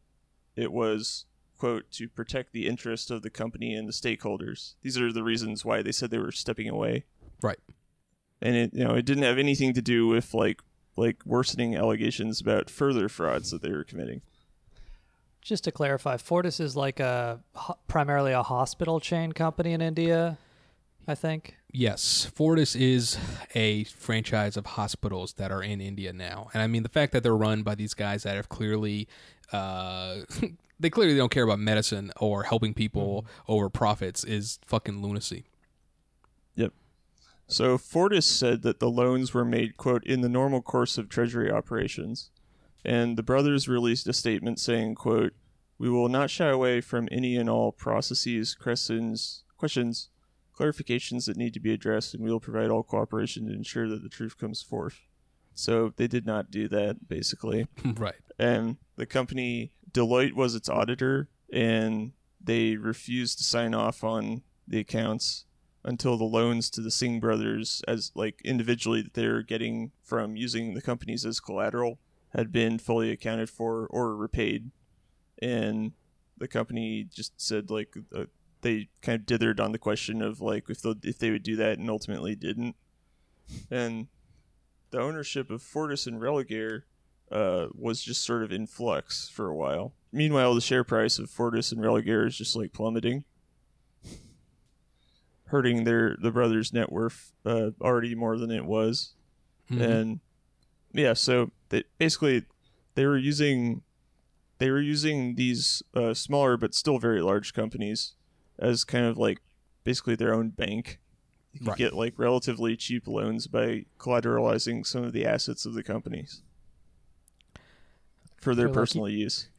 it was quote to protect the interest of the company and the stakeholders. These are the reasons why they said they were stepping away Right. and it you know it didn't have anything to do with like like worsening allegations about further frauds that they were committing. Just to clarify, Fortis is like a primarily a hospital chain company in India, I think. Yes, Fortis is a franchise of hospitals that are in India now, and I mean the fact that they're run by these guys that have clearly, uh, they clearly don't care about medicine or helping people over profits is fucking lunacy. Yep. So Fortis said that the loans were made quote in the normal course of treasury operations, and the brothers released a statement saying quote we will not shy away from any and all processes, questions, questions, clarifications that need to be addressed, and we will provide all cooperation to ensure that the truth comes forth. So they did not do that, basically. right. and the company Deloitte was its auditor, and they refused to sign off on the accounts until the loans to the Singh brothers, as like individually that they're getting from using the companies as collateral, had been fully accounted for or repaid, and the company just said like uh, they kind of dithered on the question of like if they if they would do that, and ultimately didn't, and the ownership of Fortis and Religare uh, was just sort of in flux for a while. Meanwhile, the share price of Fortis and Religare is just like plummeting, hurting their the brothers' net worth uh, already more than it was. Mhm. And yeah, so they basically they were using they were using these uh, smaller but still very large companies as kind of like basically their own bank. You Right. get like relatively cheap loans by collateralizing some of the assets of the companies for their like, personal use.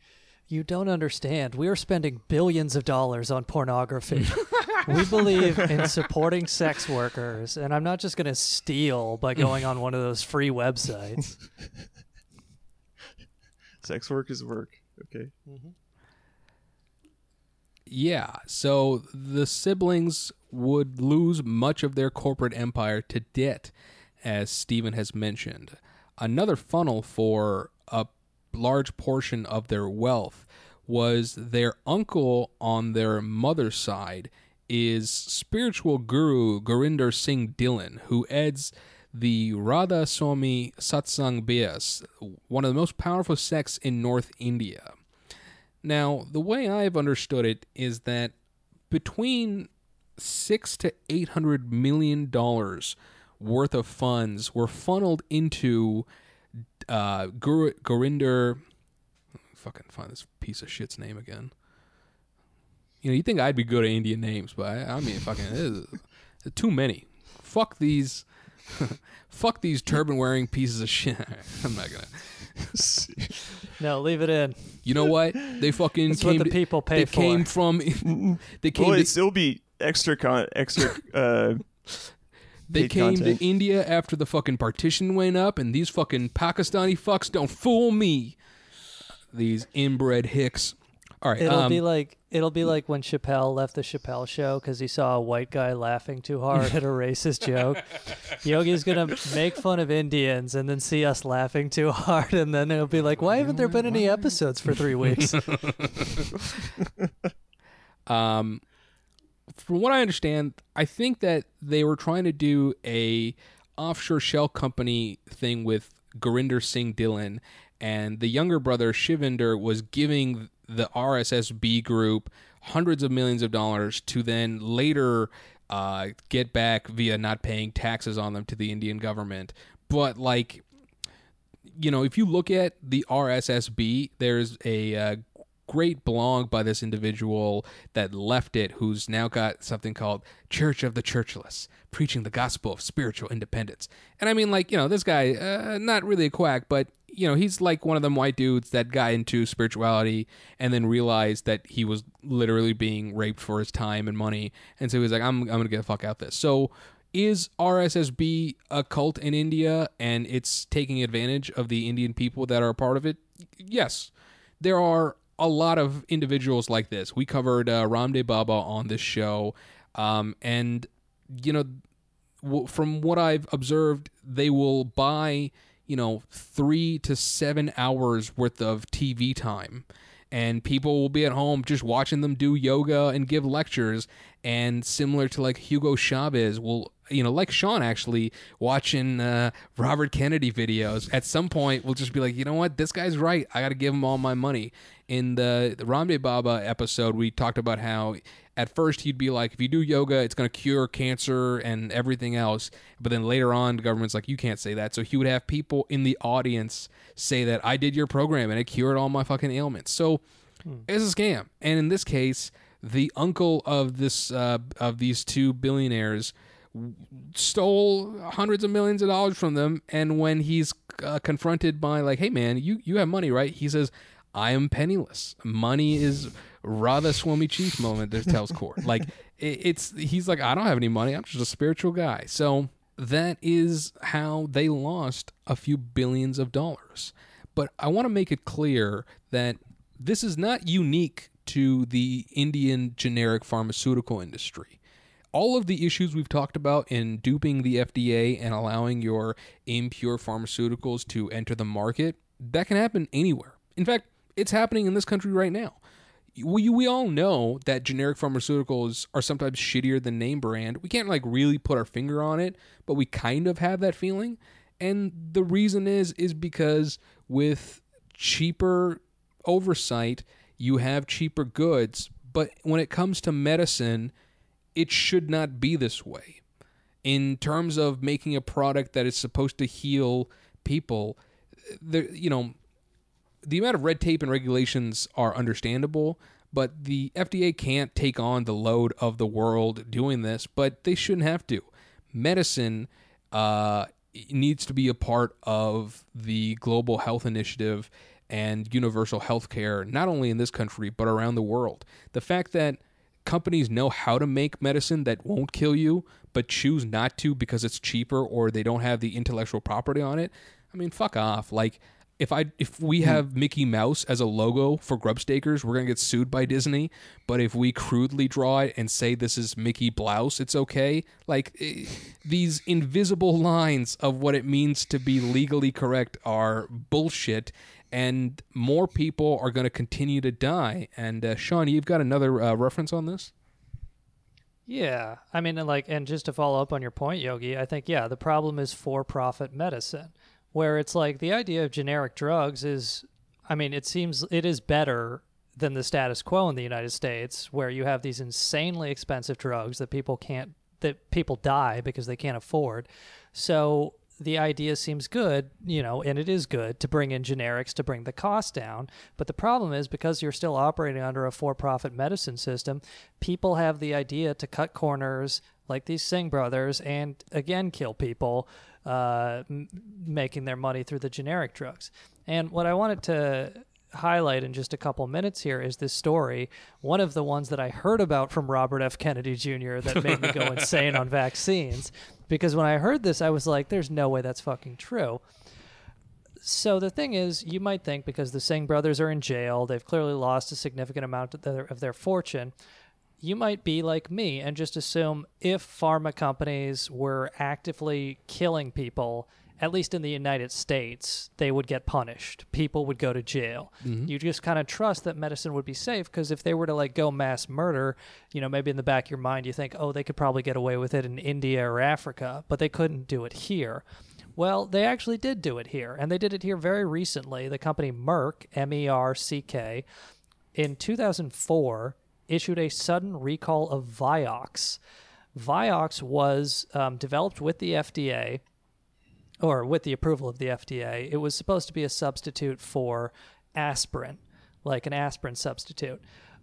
You don't understand. We are spending billions of dollars on pornography. we believe in supporting sex workers, and I'm not just going to steal by going on one of those free websites. Sex work is work. Okay. Mm-hmm. Yeah, so the siblings would lose much of their corporate empire to debt, as Stephen has mentioned. Another funnel for a large portion of their wealth was their uncle on their mother's side is spiritual guru Gurinder Singh Dhillon, who heads the Radha Swami Satsang Beas, one of the most powerful sects in North India. Now, the way I've understood it is that between six to eight hundred million dollars worth of funds were funneled into uh, Gur- Gurinder. Fucking find this piece of shit's name again. You know, you think I'd be good at Indian names, but I, I mean, fucking, too many. Fuck these Fuck these turban wearing pieces of shit. I'm not gonna. No, leave it in. You know what? They fucking That's what came. the to- people pay they for. came from. they came. Well, to, it'd still be extra con extra. Uh, They came content. to India after the fucking partition went up, and these fucking Pakistani fucks don't fool me. These inbred hicks. All right, It'll um, be like it'll be like when Chappelle left the Chappelle show because he saw a white guy laughing too hard at a racist joke. Yogi's gonna make fun of Indians and then see us laughing too hard, and then it'll be like, "Why haven't there been any episodes for three weeks?" um, from what I understand, I think that they were trying to do a offshore shell company thing with Gurinder Singh Dhillon, and the younger brother Shivinder was giving the RSSB group hundreds of millions of dollars to then later uh, get back via not paying taxes on them to the Indian government. But like you know, if you look at the RSSB, there's a uh, great blog by this individual that left it who's now got something called Church of the Churchless, preaching the gospel of spiritual independence. And I mean, like, you know, this guy, uh, not really a quack, but, you know, he's like one of them white dudes that got into spirituality and then realized that he was literally being raped for his time and money. And so he was like, I'm, I'm going to get the fuck out of this. So is RSSB a cult in India and it's taking advantage of the Indian people that are a part of it? Yes. There are a lot of individuals like this. We covered uh, Baba on this show. Um, and, you know, w- from what I've observed, they will buy, you know, three to seven hours worth of TV time. And people will be at home just watching them do yoga and give lectures. And similar to like Hugo Chavez will, you know, like Sean actually watching uh, Robert Kennedy videos. At some point, we'll just be like, you know what, this guy's right. I got to give him all my money. In the, the Ramdev Baba episode, we talked about how at first he'd be like, if you do yoga, it's going to cure cancer and everything else. But then later on, the government's like, you can't say that. So he would have people in the audience say that I did your program and it cured all my fucking ailments. So it's a scam. And in this case, the uncle of this uh, of these two billionaires stole hundreds of millions of dollars from them and when he's uh, confronted by like hey man you you have money right he says i am penniless. Money is radha swami chief moment that tells court. Like it, it's he's like i don't have any money. I'm just a spiritual guy. So that is how they lost a few billions of dollars. But i want to make it clear that this is not unique to the indian generic pharmaceutical industry. All of the issues we've talked about in duping the FDA and allowing your impure pharmaceuticals to enter the market, that can happen anywhere. In fact, it's happening in this country right now. We, we all know that generic pharmaceuticals are sometimes shittier than name brand. We can't like really put our finger on it, but we kind of have that feeling. And the reason is is because with cheaper oversight, you have cheaper goods, but when it comes to medicine, it should not be this way. In terms of making a product that is supposed to heal people, there you know, the amount of red tape and regulations are understandable, but the FDA can't take on the load of the world doing this, but they shouldn't have to. Medicine uh, needs to be a part of the global health initiative and universal health care, not only in this country, but around the world. The fact that companies know how to make medicine that won't kill you, but choose not to because it's cheaper or they don't have the intellectual property on it. I mean, fuck off. Like, if I if we have Mickey Mouse as a logo for Grubstakers, we're gonna get sued by Disney. But if we crudely draw it and say this is Mickey Blouse, it's okay. Like eh, these invisible lines of what it means to be legally correct are bullshit, and more people are going to continue to die. And uh, Sean, you've got another uh, reference on this. Yeah, I mean, and like, and just to follow up on your point, Yogi, I think yeah, the problem is for-profit medicine, where it's like the idea of generic drugs is, I mean, it seems it is better than the status quo in the United States, where you have these insanely expensive drugs that people can't, that people die because they can't afford. So the idea seems good, you know, and it is good to bring in generics to bring the cost down. But the problem is because you're still operating under a for profit medicine system, people have the idea to cut corners like these Singh brothers, and again kill people, uh, m- making their money through the generic drugs. And what I wanted to highlight in just a couple minutes here is this story, one of the ones that I heard about from Robert F. Kennedy Jr. that made me go insane on vaccines. Because when I heard this, I was like, there's no way that's fucking true. So the thing is, you might think because the Singh brothers are in jail, they've clearly lost a significant amount of their, of their fortune. You might be like me and just assume if pharma companies were actively killing people, at least in the United States, they would get punished. People would go to jail. Mm-hmm. You just kind of trust that medicine would be safe because if they were to like go mass murder, you know, maybe in the back of your mind you think, oh, they could probably get away with it in India or Africa, but they couldn't do it here. Well, they actually did do it here, and they did it here very recently. The company Merck, M E R C K, in 2004 issued a sudden recall of Vioxx. Vioxx was um, developed with the FDA, or with the approval of the FDA. It was supposed to be a substitute for aspirin, like an aspirin substitute.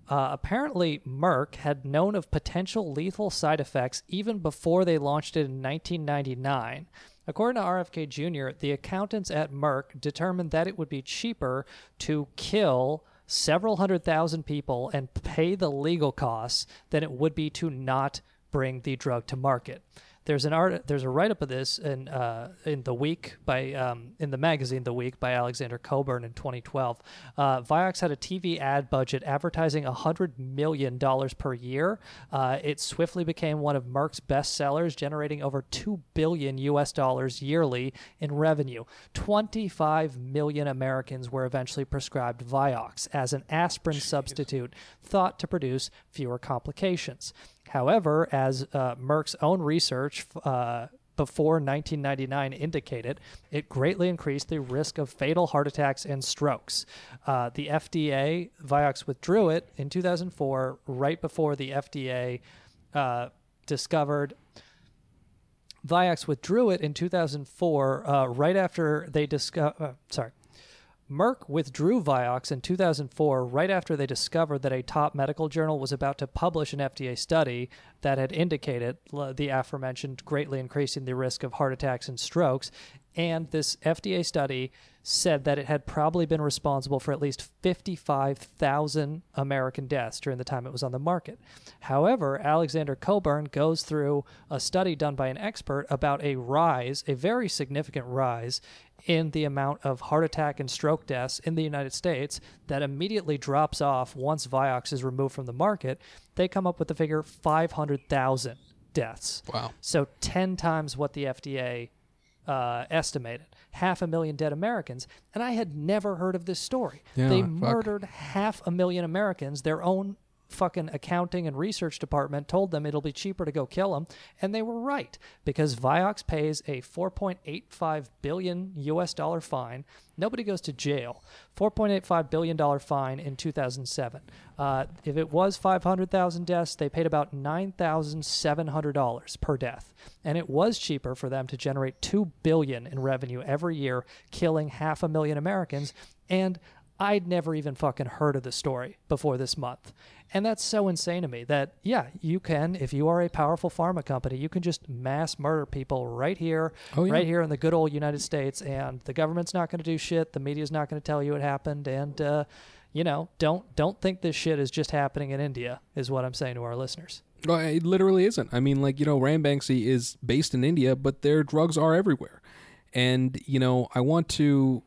Uh, apparently, Merck had known of potential lethal side effects even before they launched it in 1999. According to RFK Jr., the accountants at Merck determined that it would be cheaper to kill several hundred thousand people and pay the legal costs than it would be to not bring the drug to market. There's an art. There's a write up of this in uh, in the week by um, in the magazine The Week by Alexander Cockburn in 2012. Uh, Vioxx had a TV ad budget advertising hundred million dollars per year. Uh, it swiftly became one of Merck's best sellers, generating over two billion U.S. dollars yearly in revenue. 25 million Americans were eventually prescribed Vioxx as an aspirin substitute, thought to produce fewer complications. However, as uh, Merck's own research uh, before 1999 indicated, it greatly increased the risk of fatal heart attacks and strokes. Uh, the FDA, Vioxx withdrew it in 2004, right before the FDA uh, discovered. Vioxx withdrew it in 2004, uh, right after they discovered. Uh, sorry. Merck withdrew Vioxx in 2004 right after they discovered that a top medical journal was about to publish an FDA study that had indicated the aforementioned greatly increasing the risk of heart attacks and strokes. And this FDA study said that it had probably been responsible for at least 55,000 American deaths during the time it was on the market. However, Alexander Cockburn goes through a study done by an expert about a rise, a very significant rise, in the amount of heart attack and stroke deaths in the United States that immediately drops off once Vioxx is removed from the market. They come up with the figure 500,000 deaths. Wow. So 10 times what the FDA uh, estimated. Half a million dead Americans. And I had never heard of this story. Yeah, they fuck. murdered half a million Americans. Their own fucking accounting and research department told them it'll be cheaper to go kill them. And they were right because Vioxx pays a 4.85 billion US dollar fine. Nobody goes to jail. 4.85 billion dollar fine in 2007. Uh, if it was 500,000 deaths, they paid about $9,700 per death. And it was cheaper for them to generate 2 billion in revenue every year, killing half a million Americans. And I'd never even fucking heard of the story before this month. And that's so insane to me that, yeah, you can, if you are a powerful pharma company, you can just mass murder people right here, Oh, yeah. right here in the good old United States. And the government's not going to do shit. The media's not going to tell you what happened. And, uh, you know, don't don't think this shit is just happening in India, is what I'm saying to our listeners. Well, it literally isn't. I mean, like, you know, Ranbaxy is based in India, but their drugs are everywhere. And, you know, I want to,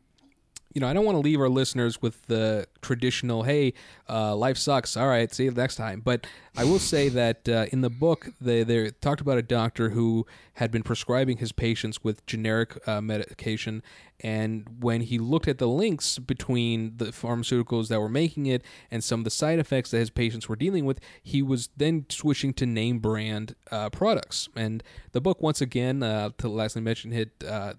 you know, I don't want to leave our listeners with the traditional, hey, uh, life sucks. All right, see you next time. But I will say that uh, in the book, they, they talked about a doctor who had been prescribing his patients with generic uh, medication. And when he looked at the links between the pharmaceuticals that were making it and some of the side effects that his patients were dealing with, he was then switching to name brand uh, products. And the book, once again, uh, to lastly mention, hit uh,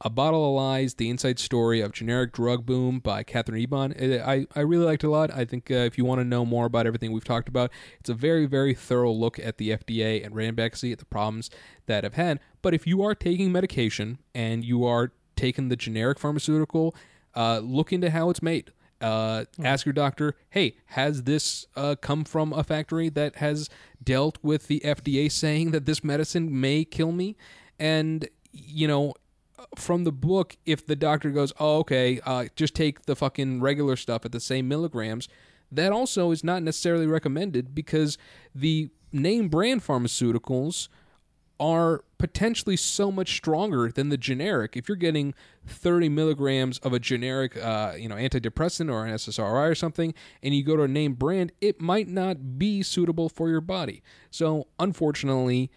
a Bottle of Lies, The Inside Story of Generic Drug Boom by Katherine Eban. I, I really liked it a lot. I think uh, if you want to know more about everything we've talked about, it's a very, very thorough look at the FDA and Ranbaxy, at the problems that have had. But if you are taking medication and you are taking the generic pharmaceutical, uh, look into how it's made. Uh, Ask your doctor, hey, has this uh, come from a factory that has dealt with the FDA saying that this medicine may kill me? And, you know, from the book, if the doctor goes, oh, okay, uh, just take the fucking regular stuff at the same milligrams, that also is not necessarily recommended because the name brand pharmaceuticals are potentially so much stronger than the generic. If you're getting 30 milligrams of a generic, uh, you know, antidepressant or an SSRI or something, and you go to a name brand, it might not be suitable for your body. So, unfortunately,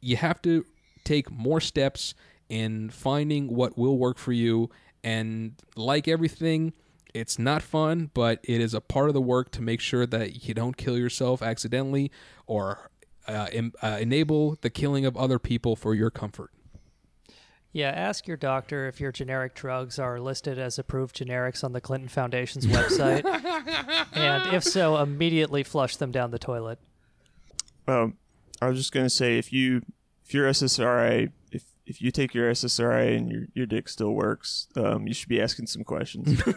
you have to take more steps in finding what will work for you. And like everything, it's not fun, but it is a part of the work to make sure that you don't kill yourself accidentally or uh, em- uh, enable the killing of other people for your comfort. Yeah, ask your doctor if your generic drugs are listed as approved generics on the Clinton Foundation's website. and if so, immediately flush them down the toilet. Um, I was just gonna say if you if your SSRI if if you take your SSRI and your your dick still works, um, you should be asking some questions.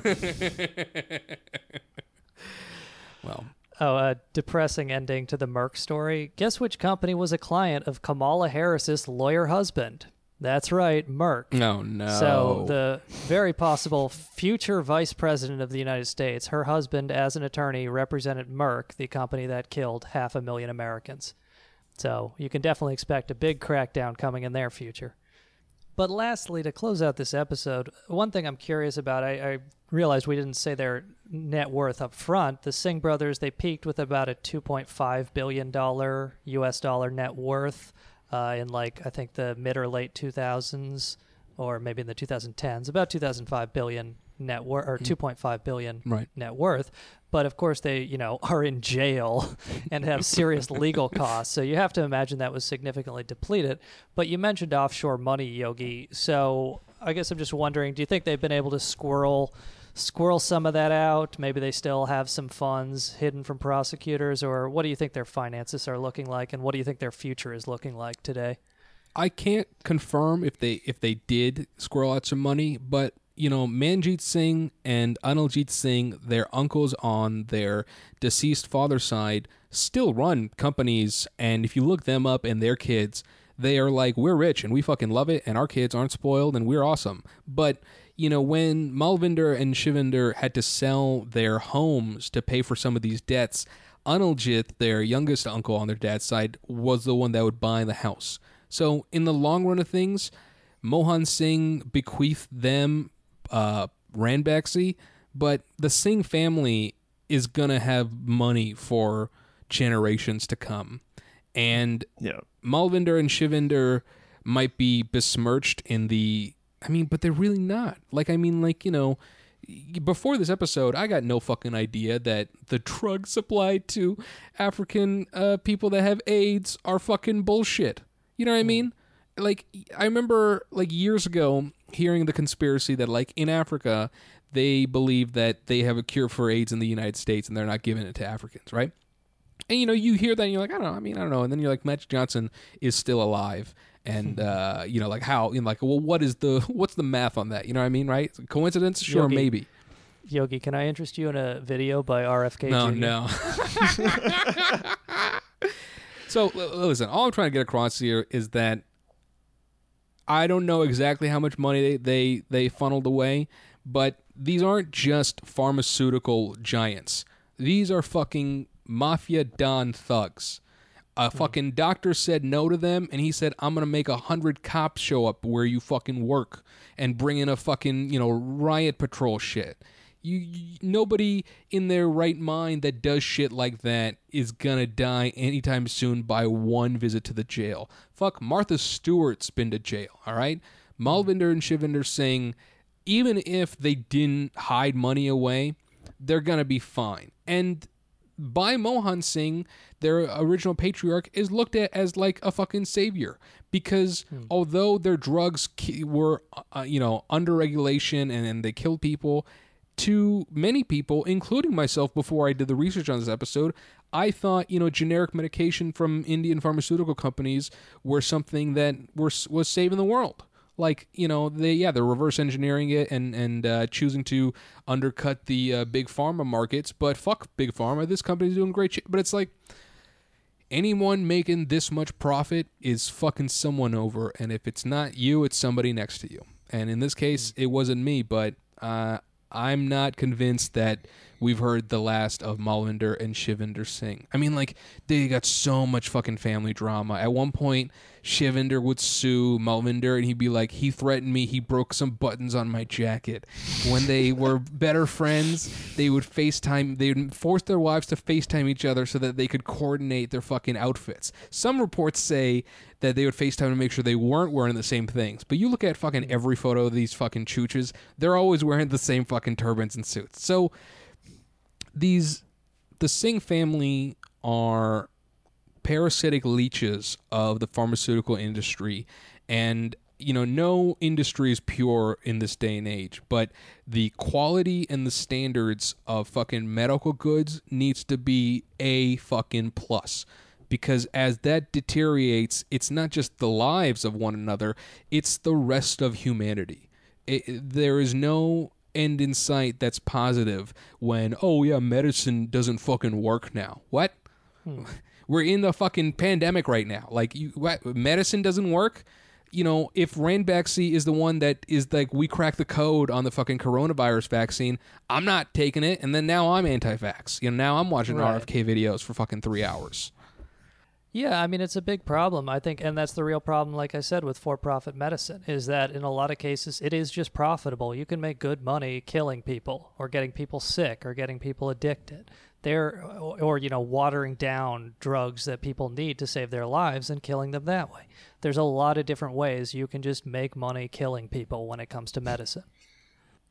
well, Oh, a depressing ending to the Merck story. Guess which company was a client of Kamala Harris's lawyer husband? That's right, Merck. No, no. So the very possible future vice president of the United States, her husband as an attorney represented Merck, the company that killed half a million Americans. So you can definitely expect a big crackdown coming in their future. But lastly, to close out this episode, one thing I'm curious about, I, I realized we didn't say their net worth up front. The Singh brothers, they peaked with about a $2.5 billion US dollar net worth uh, in like, I think the mid or late 2000s, or maybe in the 2010s, about 2005 billion net worth, or 2.5 billion Right. net worth. But of course, they, you know, are in jail and have serious legal costs. So you have to imagine that was significantly depleted. But you mentioned offshore money, Yogi. So I guess I'm just wondering, do you think they've been able to squirrel squirrel some of that out? Maybe they still have some funds hidden from prosecutors, or what do you think their finances are looking like, and what do you think their future is looking like today? I can't confirm if they if they did squirrel out some money, but you know, Manjit Singh and Analjit Singh, their uncles on their deceased father's side, still run companies. And if you look them up and their kids, they are like, we're rich and we fucking love it, and our kids aren't spoiled and we're awesome. But you know, when Malvinder and Shivinder had to sell their homes to pay for some of these debts, Analjit, their youngest uncle on their dad's side, was the one that would buy the house. So, in the long run of things, Mohan Singh bequeathed them uh, Ranbaxy, but the Singh family is going to have money for generations to come. And yeah. Malvinder and Shivinder might be besmirched in the. I mean, but they're really not. Like, I mean, like, you know, before this episode, I got no fucking idea that the drugs supplied to African uh, people that have AIDS are fucking bullshit. You know what I mean? Like, I remember, like, years ago hearing the conspiracy that, like, in Africa, they believe that they have a cure for AIDS in the United States and they're not giving it to Africans, right? And, you know, you hear that and you're like, I don't know. I mean, I don't know. And then you're like, Magic Johnson is still alive. And, uh, you know, like, how, you know, like, well, what is the, what's the math on that? You know what I mean, right? Coincidence? Sure, Yogi. maybe. Yogi, can I interest you in a video by RFK No, Jr.? no. so listen, all I'm trying to get across here is that I don't know exactly how much money they, they, they funneled away, but these aren't just pharmaceutical giants. These are fucking mafia don thugs. A hmm. fucking doctor said no to them, and he said, "I'm gonna make a hundred cops show up where you fucking work and bring in a fucking you know riot patrol shit." You, you nobody in their right mind that does shit like that is gonna die anytime soon by one visit to the jail. Fuck, Martha Stewart's been to jail. All right, Malvinder and Shivinder Singh, even if they didn't hide money away, they're gonna be fine. And Bhai Mohan Singh, their original patriarch, is looked at as like a fucking savior because although their drugs were, uh, you know, under regulation and, and they killed people, to many people, including myself, before I did the research on this episode, I thought you know generic medication from Indian pharmaceutical companies were something that were was saving the world. like you know they yeah they're reverse engineering it and and uh, choosing to undercut the uh, big pharma markets but fuck big pharma this company's doing great shit. But it's like anyone making this much profit is fucking someone over and if it's not you it's somebody next to you. And in this case it wasn't me but uh, i'm not convinced that we've heard the last of Malvinder and Shivinder Singh. I mean, like, they got so much fucking family drama. At one point, Shivinder would sue Malvinder and he'd be like, he threatened me, he broke some buttons on my jacket. When they were better friends, they would FaceTime, they would force their wives to FaceTime each other so that they could coordinate their fucking outfits. Some reports say that they would FaceTime to make sure they weren't wearing the same things. But you look at fucking every photo of these fucking chooches, they're always wearing the same fucking turbans and suits. So, these the Singh family are parasitic leeches of the pharmaceutical industry. And you know no industry is pure in this day and age but the quality and the standards of fucking medical goods needs to be a fucking plus. Because as that deteriorates it's not just the lives of one another it's the rest of humanity. It, there is no end in sight that's positive when oh yeah medicine doesn't fucking work now. What? Hmm. We're in the fucking pandemic right now. Like you what, medicine doesn't work? You know if ranbaxy is the one that is like we crack the code on the fucking coronavirus vaccine i'm not taking it. And then now i'm anti-vax. You know now i'm watching Right. rfk videos for fucking three hours Yeah, I mean it's a big problem, I think, and that's the real problem like I said with for-profit medicine is that in a lot of cases it is just profitable. You can make good money killing people or getting people sick or getting people addicted. They're or, or you know watering down drugs that people need to save their lives and killing them that way. There's a lot of different ways you can just make money killing people when it comes to medicine.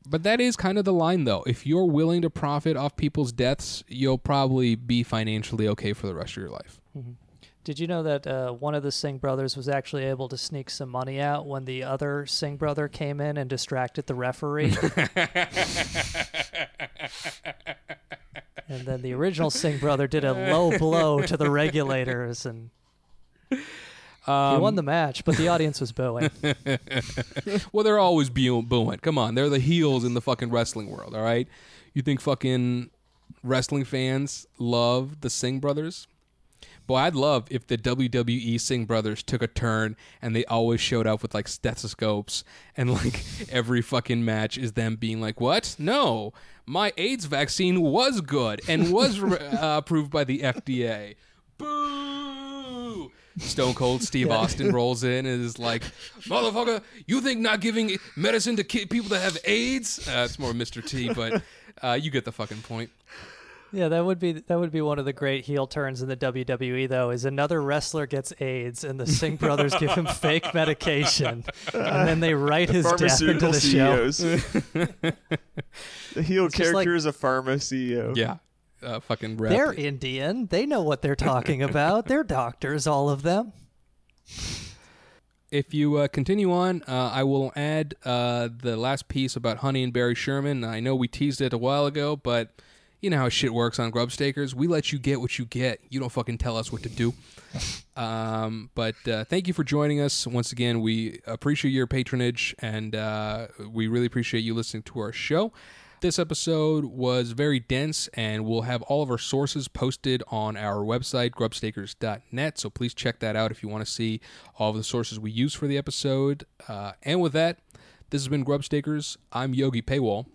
but that is kind of the line though if you're willing to profit off people's deaths you'll probably be financially okay for the rest of your life mm-hmm. Did you know that uh, one of the Singh brothers was actually able to sneak some money out when the other Singh brother came in and distracted the referee? and then the original Singh brother did a low blow to the regulators and he won the match, but the audience was booing. well, they're always booing. Come on, they're the heels in the fucking wrestling world. All right, you think fucking wrestling fans love the Singh brothers? Boy, I'd love if the WWE Singh brothers took a turn and they always showed up with like stethoscopes and like every fucking match is them being like, "What? No, my AIDS vaccine was good and was uh, approved by the FDA." Boo! Stone Cold Steve Austin rolls in and is like, "Motherfucker, you think not giving medicine to ki- people that have AIDS?" Uh, it's more Mr. T, but uh, you get the fucking point. Yeah, that would be that would be one of the great heel turns in the WWE though. Is another wrestler gets AIDS and the Singh brothers give him fake medication, and then they write his death into Pharmaceutical the show. The heel It's character like- is a pharma CEO. Yeah, uh, fucking rep. They're Indian. They know what they're talking about. They're doctors, all of them. if you uh, continue on, uh, I will add uh, the last piece about Honey and Barry Sherman. I know we teased it a while ago, but you know how shit works on Grubstakers. We let you get what you get. You don't fucking tell us what to do. Um, but uh, thank you for joining us once again. We appreciate your patronage, and uh, we really appreciate you listening to our show. This episode was very dense, and we'll have all of our sources posted on our website, grubstakers.net. So please check that out if you want to see all of the sources we use for the episode. Uh, and with that, this has been Grubstakers. I'm Yogi Paywall.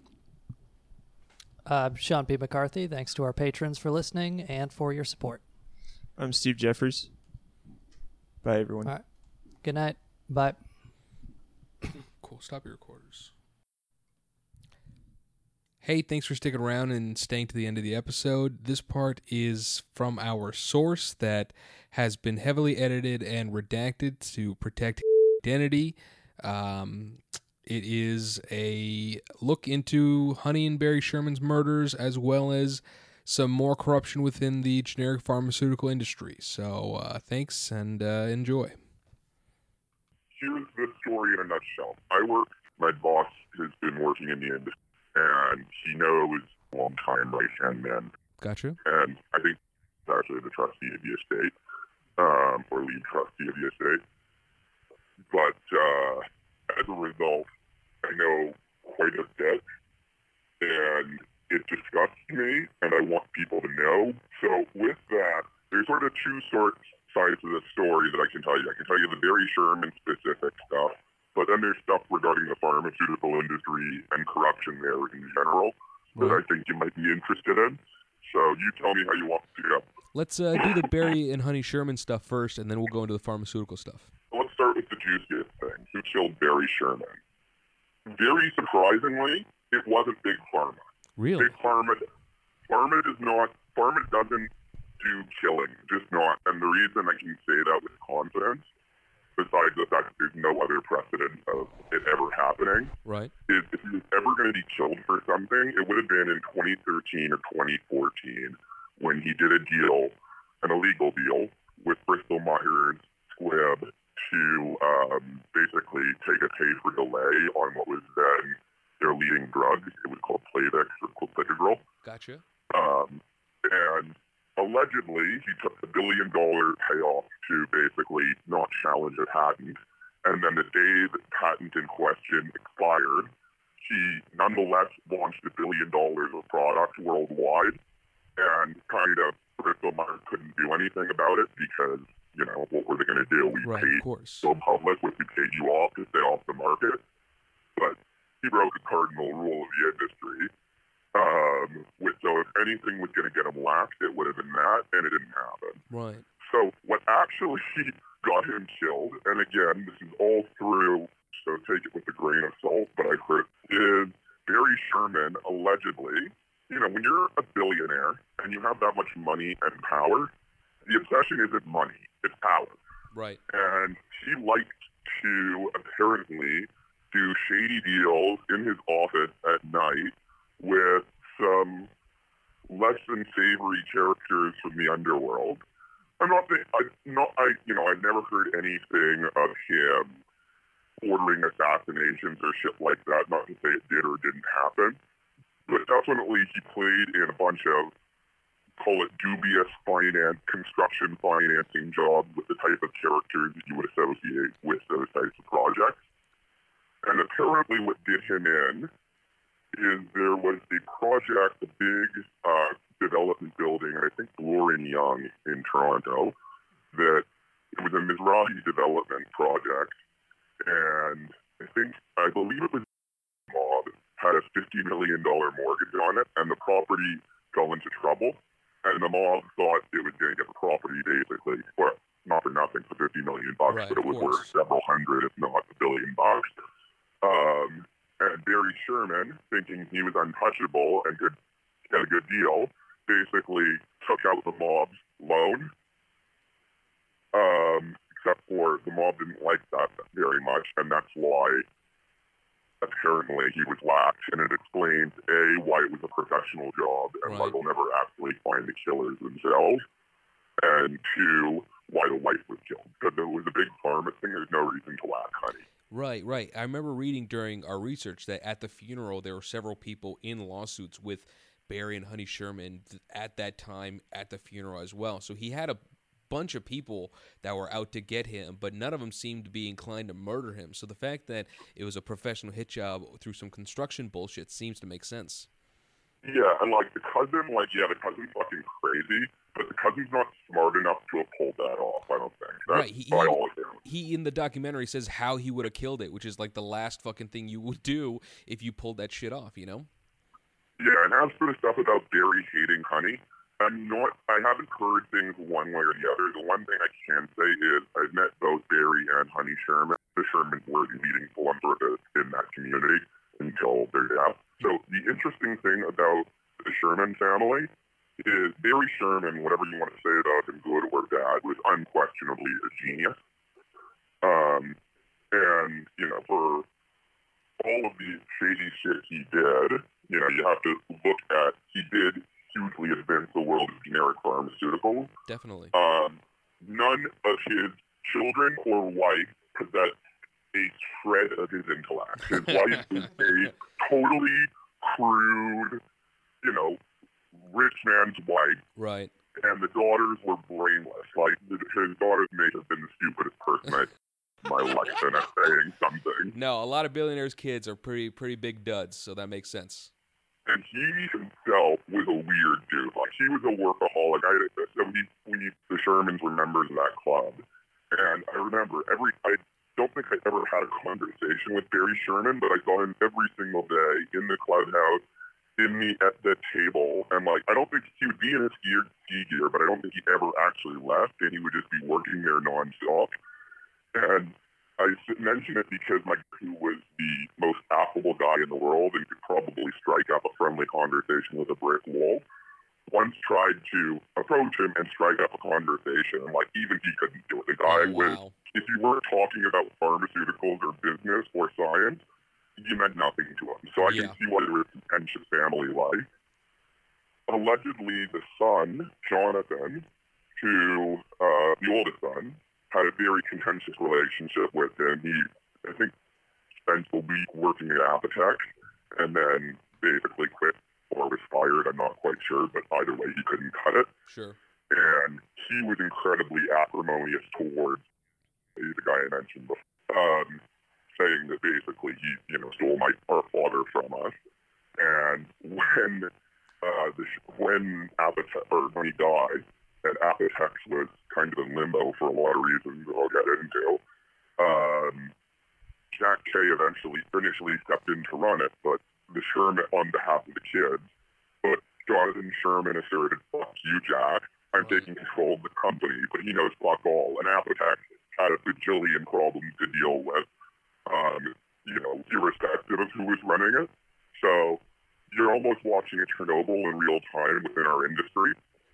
Uh, Sean P. McCarthy. Thanks to our patrons for listening and for your support. I'm Steve Jeffers. Bye, everyone. All right. Good night. Bye. Cool. Stop your recorders. Hey, thanks for sticking around and staying to the end of the episode. This part is from our source that has been heavily edited and redacted to protect identity. Um, it is a look into Honey and Barry Sherman's murders as well as some more corruption within the generic pharmaceutical industry. So, uh, thanks and uh, enjoy. here's the story in a nutshell. I work, my boss has been working in the industry, and he knows a long time right hand man. Gotcha. And I think he's actually the trustee of the estate, um, or lead trustee of the estate. But uh, as a result, I know quite a bit, and it disgusts me, and I want people to know. So with that, there's sort of two sorts sides of the story that I can tell you. I can tell you the Barry Sherman specific stuff, but then there's stuff regarding the pharmaceutical industry and corruption there in general that I think you might be interested in. So you tell me how you want to go. Let's uh, do the Barry and Honey Sherman stuff first, and then we'll go into the pharmaceutical stuff. Let's start with the thing. Who killed Barry Sherman? Very surprisingly, it wasn't Big Pharma. Really? Big Pharma, Pharma does not. Pharma doesn't do killing, just not. And the reason I can say that with confidence, besides the fact that there's no other precedent of it ever happening, Right. is if he was ever going to be killed for something, it would have been in 2013 or 2014 when he did a deal, an illegal deal, with Bristol Myers Squibb to um, basically take a pay for delay on what was then their leading drug. It was called Plavix or clopidogrel. Gotcha. Um, and allegedly, he took a billion dollar payoff to basically not challenge a patent. And then the day the patent in question expired, he nonetheless launched a billion dollars of product worldwide. And kind of Bristol Myers couldn't do anything about it because, you know, what were they going to do? We Right, paid so public, we paid you off to stay off the market. But he broke a cardinal rule of the industry. Um, which, so if anything was going to get him laxed, it would have been that, and it didn't happen. Right. So what actually got him killed, and again, this is all through, so take it with a grain of salt, but I've heard, is Barry Sherman allegedly, you know, when you're a billionaire and you have that much money and power, the obsession isn't money, it's power. Right. And he liked to apparently do shady deals in his office at night with some less than savory characters from the underworld. I'm not saying I not I you know I've never heard anything of him ordering assassinations or shit like that. Not to say it did or didn't happen, but definitely he played in a bunch of call it dubious finance, construction financing job with the type of characters that you would associate with those types of projects. And apparently, what did him in is there was a project, a big uh, development building, I think Bloor and Yonge in Toronto, that it was a Mizrahi development project, and I think I believe it was mob had a fifty million dollar mortgage on it, and the property fell into trouble, and the mob thought it was going to get the property basically, well, not for nothing for fifty million bucks, Right, but it was worth several hundred, if not a billion bucks. Um, and Barry Sherman, thinking he was untouchable and could get a good deal, basically took out the mob's loan. Um, except for the mob didn't like that very much, and that's why apparently he was laxed, and it explains a why it was a professional job and why Right. they'll never actually find the killers themselves, and two why the wife was killed because it was a big pharma thing. There's no reason to lack honey. Right, right. I remember reading during our research that at the funeral there were several people in lawsuits with Barry and Honey Sherman at that time at the funeral as well. So he had a bunch of people that were out to get him, but none of them seemed to be inclined to murder him. So the fact that it was a professional hit job through some construction bullshit seems to make sense. Yeah, and like the cousin, like yeah, the cousin's fucking crazy, but the cousin's not smart enough to have pulled that off. I don't think. That's right. He, by he- he in the documentary says how he would have killed it, which is like the last fucking thing you would do if you pulled that shit off, you know? Yeah, and as for the stuff about Barry hating honey, I'm not. I haven't heard things one way or the other. The one thing I can say is I've met both Barry and Honey Sherman. The Shermans were the leading philanthropists in that community until their death. So the interesting thing about the Sherman family is Barry Sherman, whatever you want to say about him, good or bad, was unquestionably a genius. Um, and you know, for all of the shady shit he did, you know, you have to look at he did hugely advance the world of generic pharmaceuticals. Definitely. Um, none of his children or wife possessed a shred of his intellect. His wife was a totally crude, you know, rich man's wife, Right. and the daughters were brainless. Like his daughters may have been the stupidest person I my life and at saying something. No, a lot of billionaires' kids are pretty pretty big duds, so that makes sense. And he himself was a weird dude. Like he was a workaholic. I so we, we the Shermans were members of that club, and I remember every I don't think I ever had a conversation with Barry Sherman, but I saw him every single day in the clubhouse, in the at the table, and like I don't think he would be in his gear ski gear, but I don't think he ever actually left, and he would just be working there nonstop. And I mention it because Mike, who was the most affable guy in the world and could probably strike up a friendly conversation with a brick wall, once tried to approach him and strike up a conversation. And like even he couldn't do it. The guy Oh, was, wow. if you weren't talking about pharmaceuticals or business or science, you meant nothing to him. So I Yeah. can see why there was contentious family life. Allegedly, the son, Jonathan, who uh, the oldest son, had a very contentious relationship with him. He, I think, spent a week working at Apotex and then basically quit or was fired. I'm not quite sure, but either way, he couldn't cut it. Sure. And he was incredibly acrimonious towards the guy I mentioned before, um, saying that basically he, you know, stole my our father from us. And when uh, the, when Apotex, or when he died, and Apotex was kind of in limbo for a lot of reasons that I'll get into. Um, Jack Kay eventually, initially stepped in to run it, but the Sherman, on behalf of the kids, but Jonathan Sherman asserted, fuck you, Jack. I'm taking control of the company, but he knows fuck all. And Apotex had a bajillion problems to deal with, um, you know, irrespective of who was running it. So you're almost watching a Chernobyl in real time within our industry.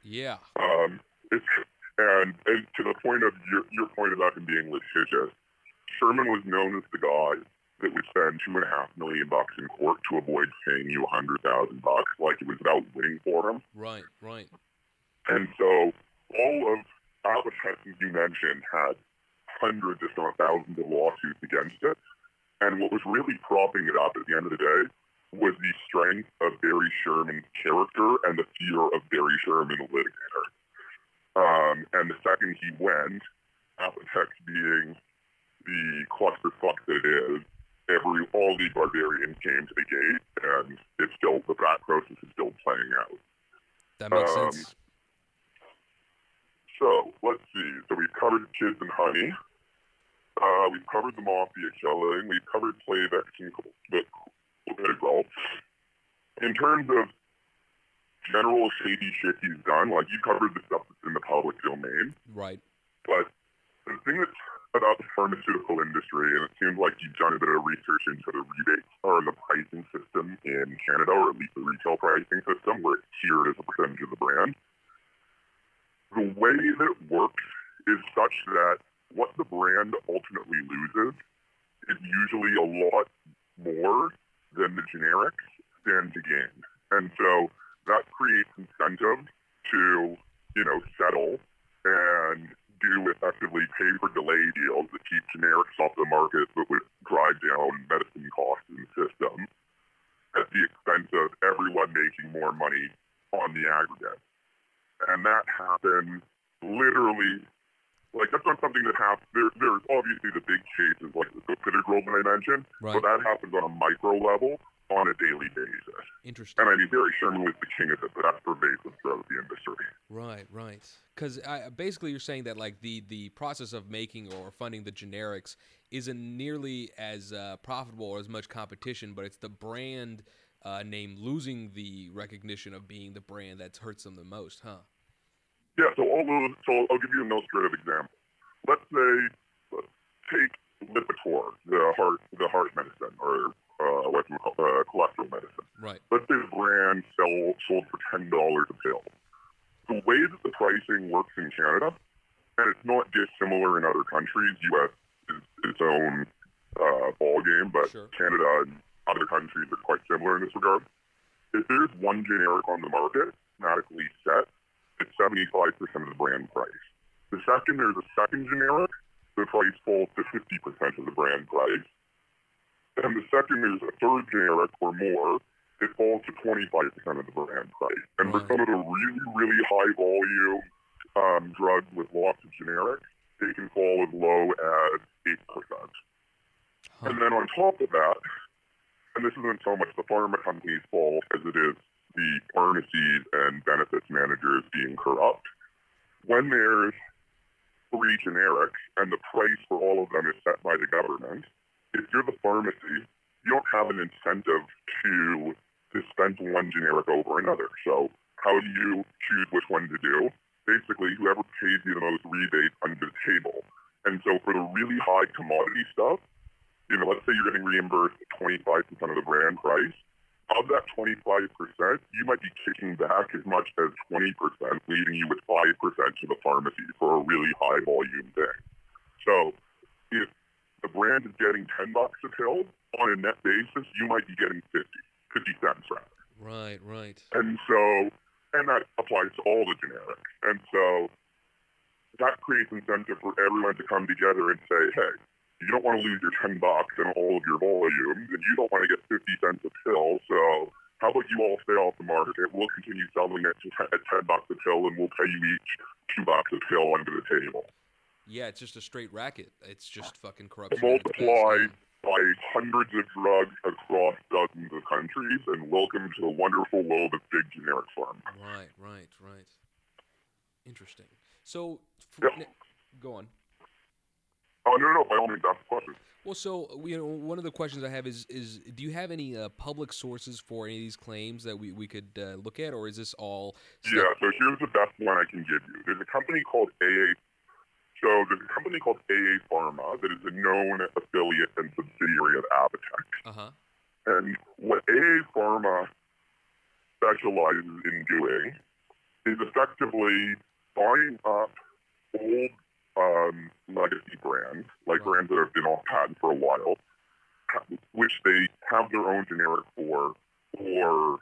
Yeah. Um, it's, and, and to the point of your, your point about him being litigious, Sherman was known as the guy that would spend two and a half million bucks in court to avoid paying you a hundred thousand bucks, like it was about winning for him. Right, right. And so all of Albuquerque you mentioned had hundreds, if not thousands, of lawsuits against it. And what was really propping it up at the end of the day was the strength of Barry Sherman's character and the fear of Barry Sherman, the litigator. Um, and the second he went, Apotex being the clusterfuck that it is, every all the barbarians came to the gate, and it's still the that process is still playing out. That makes Um, sense. So let's see. So we've covered kids and honey. Uh, we've covered the mafia killing. We've covered Plavix and the political. In terms of general shady shit he's done, like you covered the stuff that's in the public domain. Right. But the thing that's about the pharmaceutical industry, and it seems like you've done a bit of research into the rebates or the pricing system in Canada, or at least the retail pricing system, where it's tiered as a percentage of the brand. The way that it works is such that what the brand ultimately loses is usually a lot more than the generics stand to gain. And so that creates incentive to, you know, settle and do effectively pay for delay deals that keep generics off the market but would drive down medicine costs in the system at the expense of everyone making more money on the aggregate. And that happens literally like that's not something that happens. There, there's obviously the big cases like Clopidogrel that I mentioned, Right. but that happens on a micro level on a daily basis. Interesting. And I mean, Barry Sherman was the king of it, but that's pervasive throughout the industry. Right, right. Because basically, you're saying that like the the process of making or funding the generics isn't nearly as uh, profitable or as much competition, but it's the brand uh, name losing the recognition of being the brand that hurts them the most, huh? Yeah, so all those, so I'll give you an illustrative example. Let's say, let's take Lipitor, the heart, the heart medicine, or uh, what's called, uh, cholesterol medicine. Right. Let's say the brand sell, sold for ten dollars a pill. The way that the pricing works in Canada, and it's not dissimilar in other countries. U.S. is its own uh, ball game, but Canada and other countries are quite similar in this regard. If there's one generic on the market, automatically set, it's 75% of the brand price. The second there's a second generic, the price falls to 50% of the brand price. And the second is a third generic or more, it falls to 25% of the brand price. And for some of the really, really high volume um, drugs with lots of generics, they can fall as low as 8%. And then on top of that, and this isn't so much the pharma company's fault as it is the pharmacies and benefits managers being corrupt. When there's three generics and the price for all of them is set by the government, if you're the pharmacy, you don't have an incentive to dispense one generic over another. So how do you choose which one to do? Basically, whoever pays you the most rebate under the table. And so for the really high commodity stuff, you know, let's say you're getting reimbursed 25% of the brand price. Of that 25%, you might be kicking back as much as 20%, leaving you with 5% to the pharmacy for a really high volume thing. So if the brand is getting 10 bucks a pill, on a net basis, you might be getting 50, 50 cents rather. Right, right. And so, and that applies to all the generics. And so that creates incentive for everyone to come together and say, hey, you don't want to lose your 10 bucks and all of your volume, and you don't want to get 50 cents a pill. So how about you all stay off the market? We'll continue selling it at 10 bucks a pill, and we'll pay you each two bucks a pill under the table. Yeah, it's just a straight racket. It's just fucking corruption. Multiply by hundreds of drugs across dozens of countries, and welcome to the wonderful world of big generic pharma. Right, right, right. Interesting. So, for, Yep. go on. Oh, no, no, by all means, ask the question. Well, so you know, one of the questions I have is is do you have any uh, public sources for any of these claims that we, we could uh, look at, or is this all? Yeah, so here's the best one I can give you. There's a company called AA. So there's a company called AA Pharma that is a known affiliate and subsidiary of Apotex. Uh huh. And what AA Pharma specializes in doing is effectively buying up old um, legacy brands, like brands that have been off patent for a while, which they have their own generic for or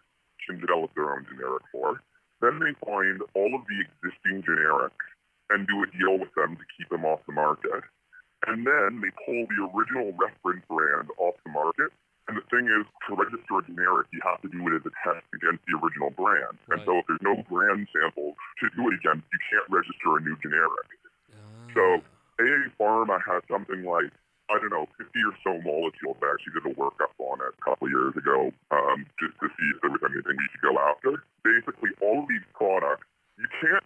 can develop their own generic for. Then they find all of the existing generics and do a deal with them to keep them off the market. And then they pull the original reference brand off the market. And the thing is, to register a generic, you have to do it as a test against the original brand. And so if there's no brand samples to do it against, you can't register a new generic. So AA Pharma has something like, I don't know, 50 or so molecules. I actually did a workup on it a couple of years ago um, just to see if there was anything we could go after. Basically, all of these products, you can't,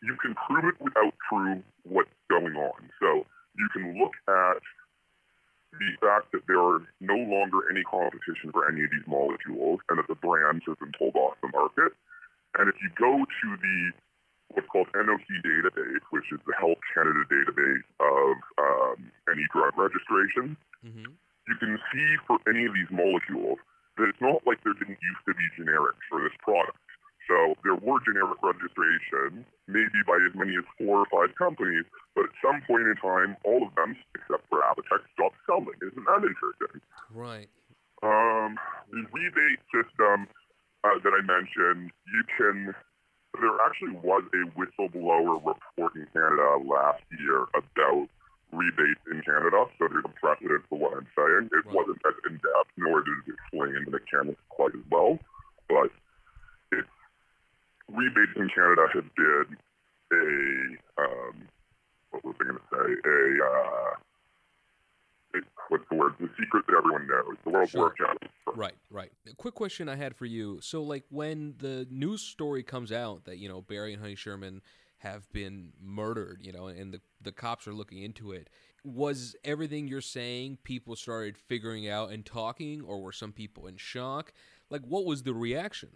you can prove it without prove what's going on. So you can look at the fact that there are no longer any competition for any of these molecules and that the brands have been pulled off the market. And if you go to the what's called NOC database, which is the Health Canada database of um, any drug registration, you can see for any of these molecules that it's not like there didn't used to be generics for this product. So there were generic registrations, maybe by as many as four or five companies, but at some point in time, all of them, except for Apotex, stopped selling. Isn't that interesting? Right. Um, the rebate system uh, that I mentioned, you can. There actually was a whistleblower report in Canada last year about rebates in Canada, so there's a precedent for what I'm saying. It wasn't as in depth, nor did it explain the mechanics quite as well, but it's rebates in Canada have been a um, what was I going to say? A uh, it, what's the word? The secret that everyone knows. The World War Challenge. Right, right. A quick question I had for you. So, like, when the news story comes out that you know Barry and Honey Sherman have been murdered, you know, and the the cops are looking into it, was everything you're saying people started figuring out and talking, or were some people in shock? Like, what was the reaction?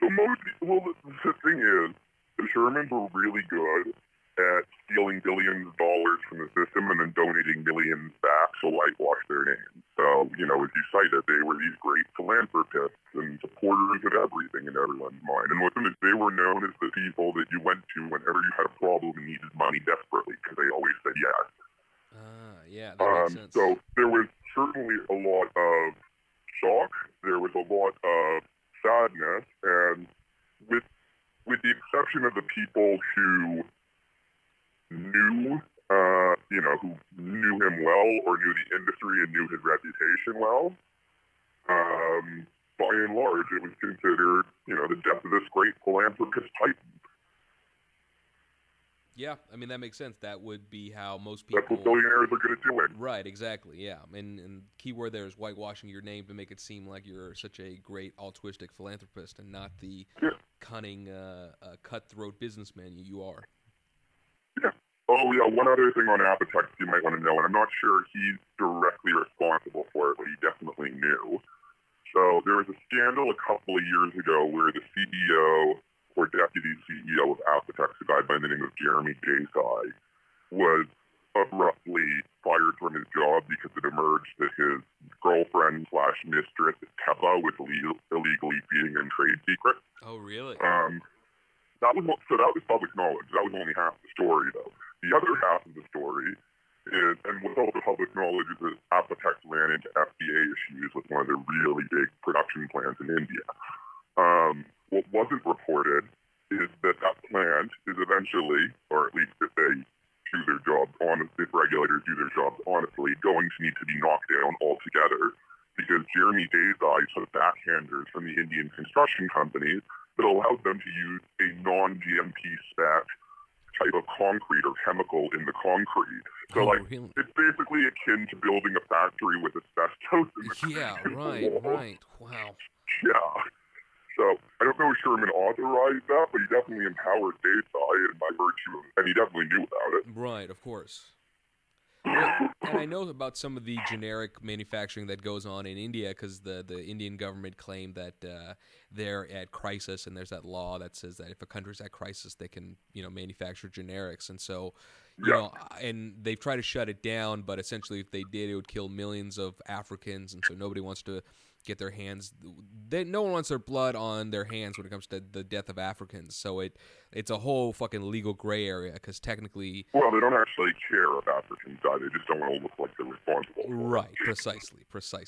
So most well, the, the thing is, the Shermans were really good at stealing billions of dollars from the system and then donating millions back to whitewash their names. So, you know, as you cited, they were these great philanthropists and supporters of everything in everyone's mind. And with them, they were known as the people that you went to whenever you had a problem and needed money desperately because they always said yes. Ah, yeah, that Um, makes sense. so there was certainly a lot of shock. There was a lot of sadness, and with with the exception of the people who knew, uh, you know, who knew him well or knew the industry and knew his reputation well, um, by and large, it was considered, you know, the death of this great philanthropist titan. Yeah, I mean that makes sense. That would be how most That's people. what billionaires are good at doing. Right, exactly. Yeah, and and keyword there is whitewashing your name to make it seem like you're such a great altruistic philanthropist and not the cunning, uh, uh, cutthroat businessman you, you are. Oh yeah, one other thing on Apotex you might want to know, and I'm not sure he's directly responsible for it, but he definitely knew. So there was a scandal a couple of years ago where the CEO or deputy CEO of Apotex, a guy by the name of Jeremy Desai, was abruptly fired from his job because it emerged that his girlfriend slash mistress Teva was illegal, illegally feeding him trade secrets. Oh, really? Um, that was so that was public knowledge. That was only half the story, though. The other half of the story is, and what's also public knowledge, is that Apotex ran into FDA issues with one of their really big production plants in India. Um, what wasn't reported is that that plant is eventually, or at least if they do their jobs honest, if regulators do their jobs honestly, going to need to be knocked down altogether because Jeremy Desai took backhanders from the Indian construction companies that allowed them to use a non-GMP spec type of concrete or chemical in the concrete. So, Oh, like, really? it's basically akin to building a factory with asbestos in the Yeah, right, walls. right. Wow. Yeah. So I don't know if Sherman authorized that, but he definitely empowered Desai, by virtue of, and he definitely knew about it. Right, of course. And I know about some of the generic manufacturing that goes on in India because the, the Indian government claimed that uh, they're at crisis, and there's that law that says that if a country's at crisis, they can you know manufacture generics, and so you know, and they've tried to shut it down, but essentially, if they did, it would kill millions of Africans, and so nobody wants to get their hands. They, no one wants their blood on their hands when it comes to the death of Africans. So it it's a whole fucking legal gray area because technically, Well, they don't actually care if Africans die; they just don't want to look like they're responsible. right? Precisely, precisely.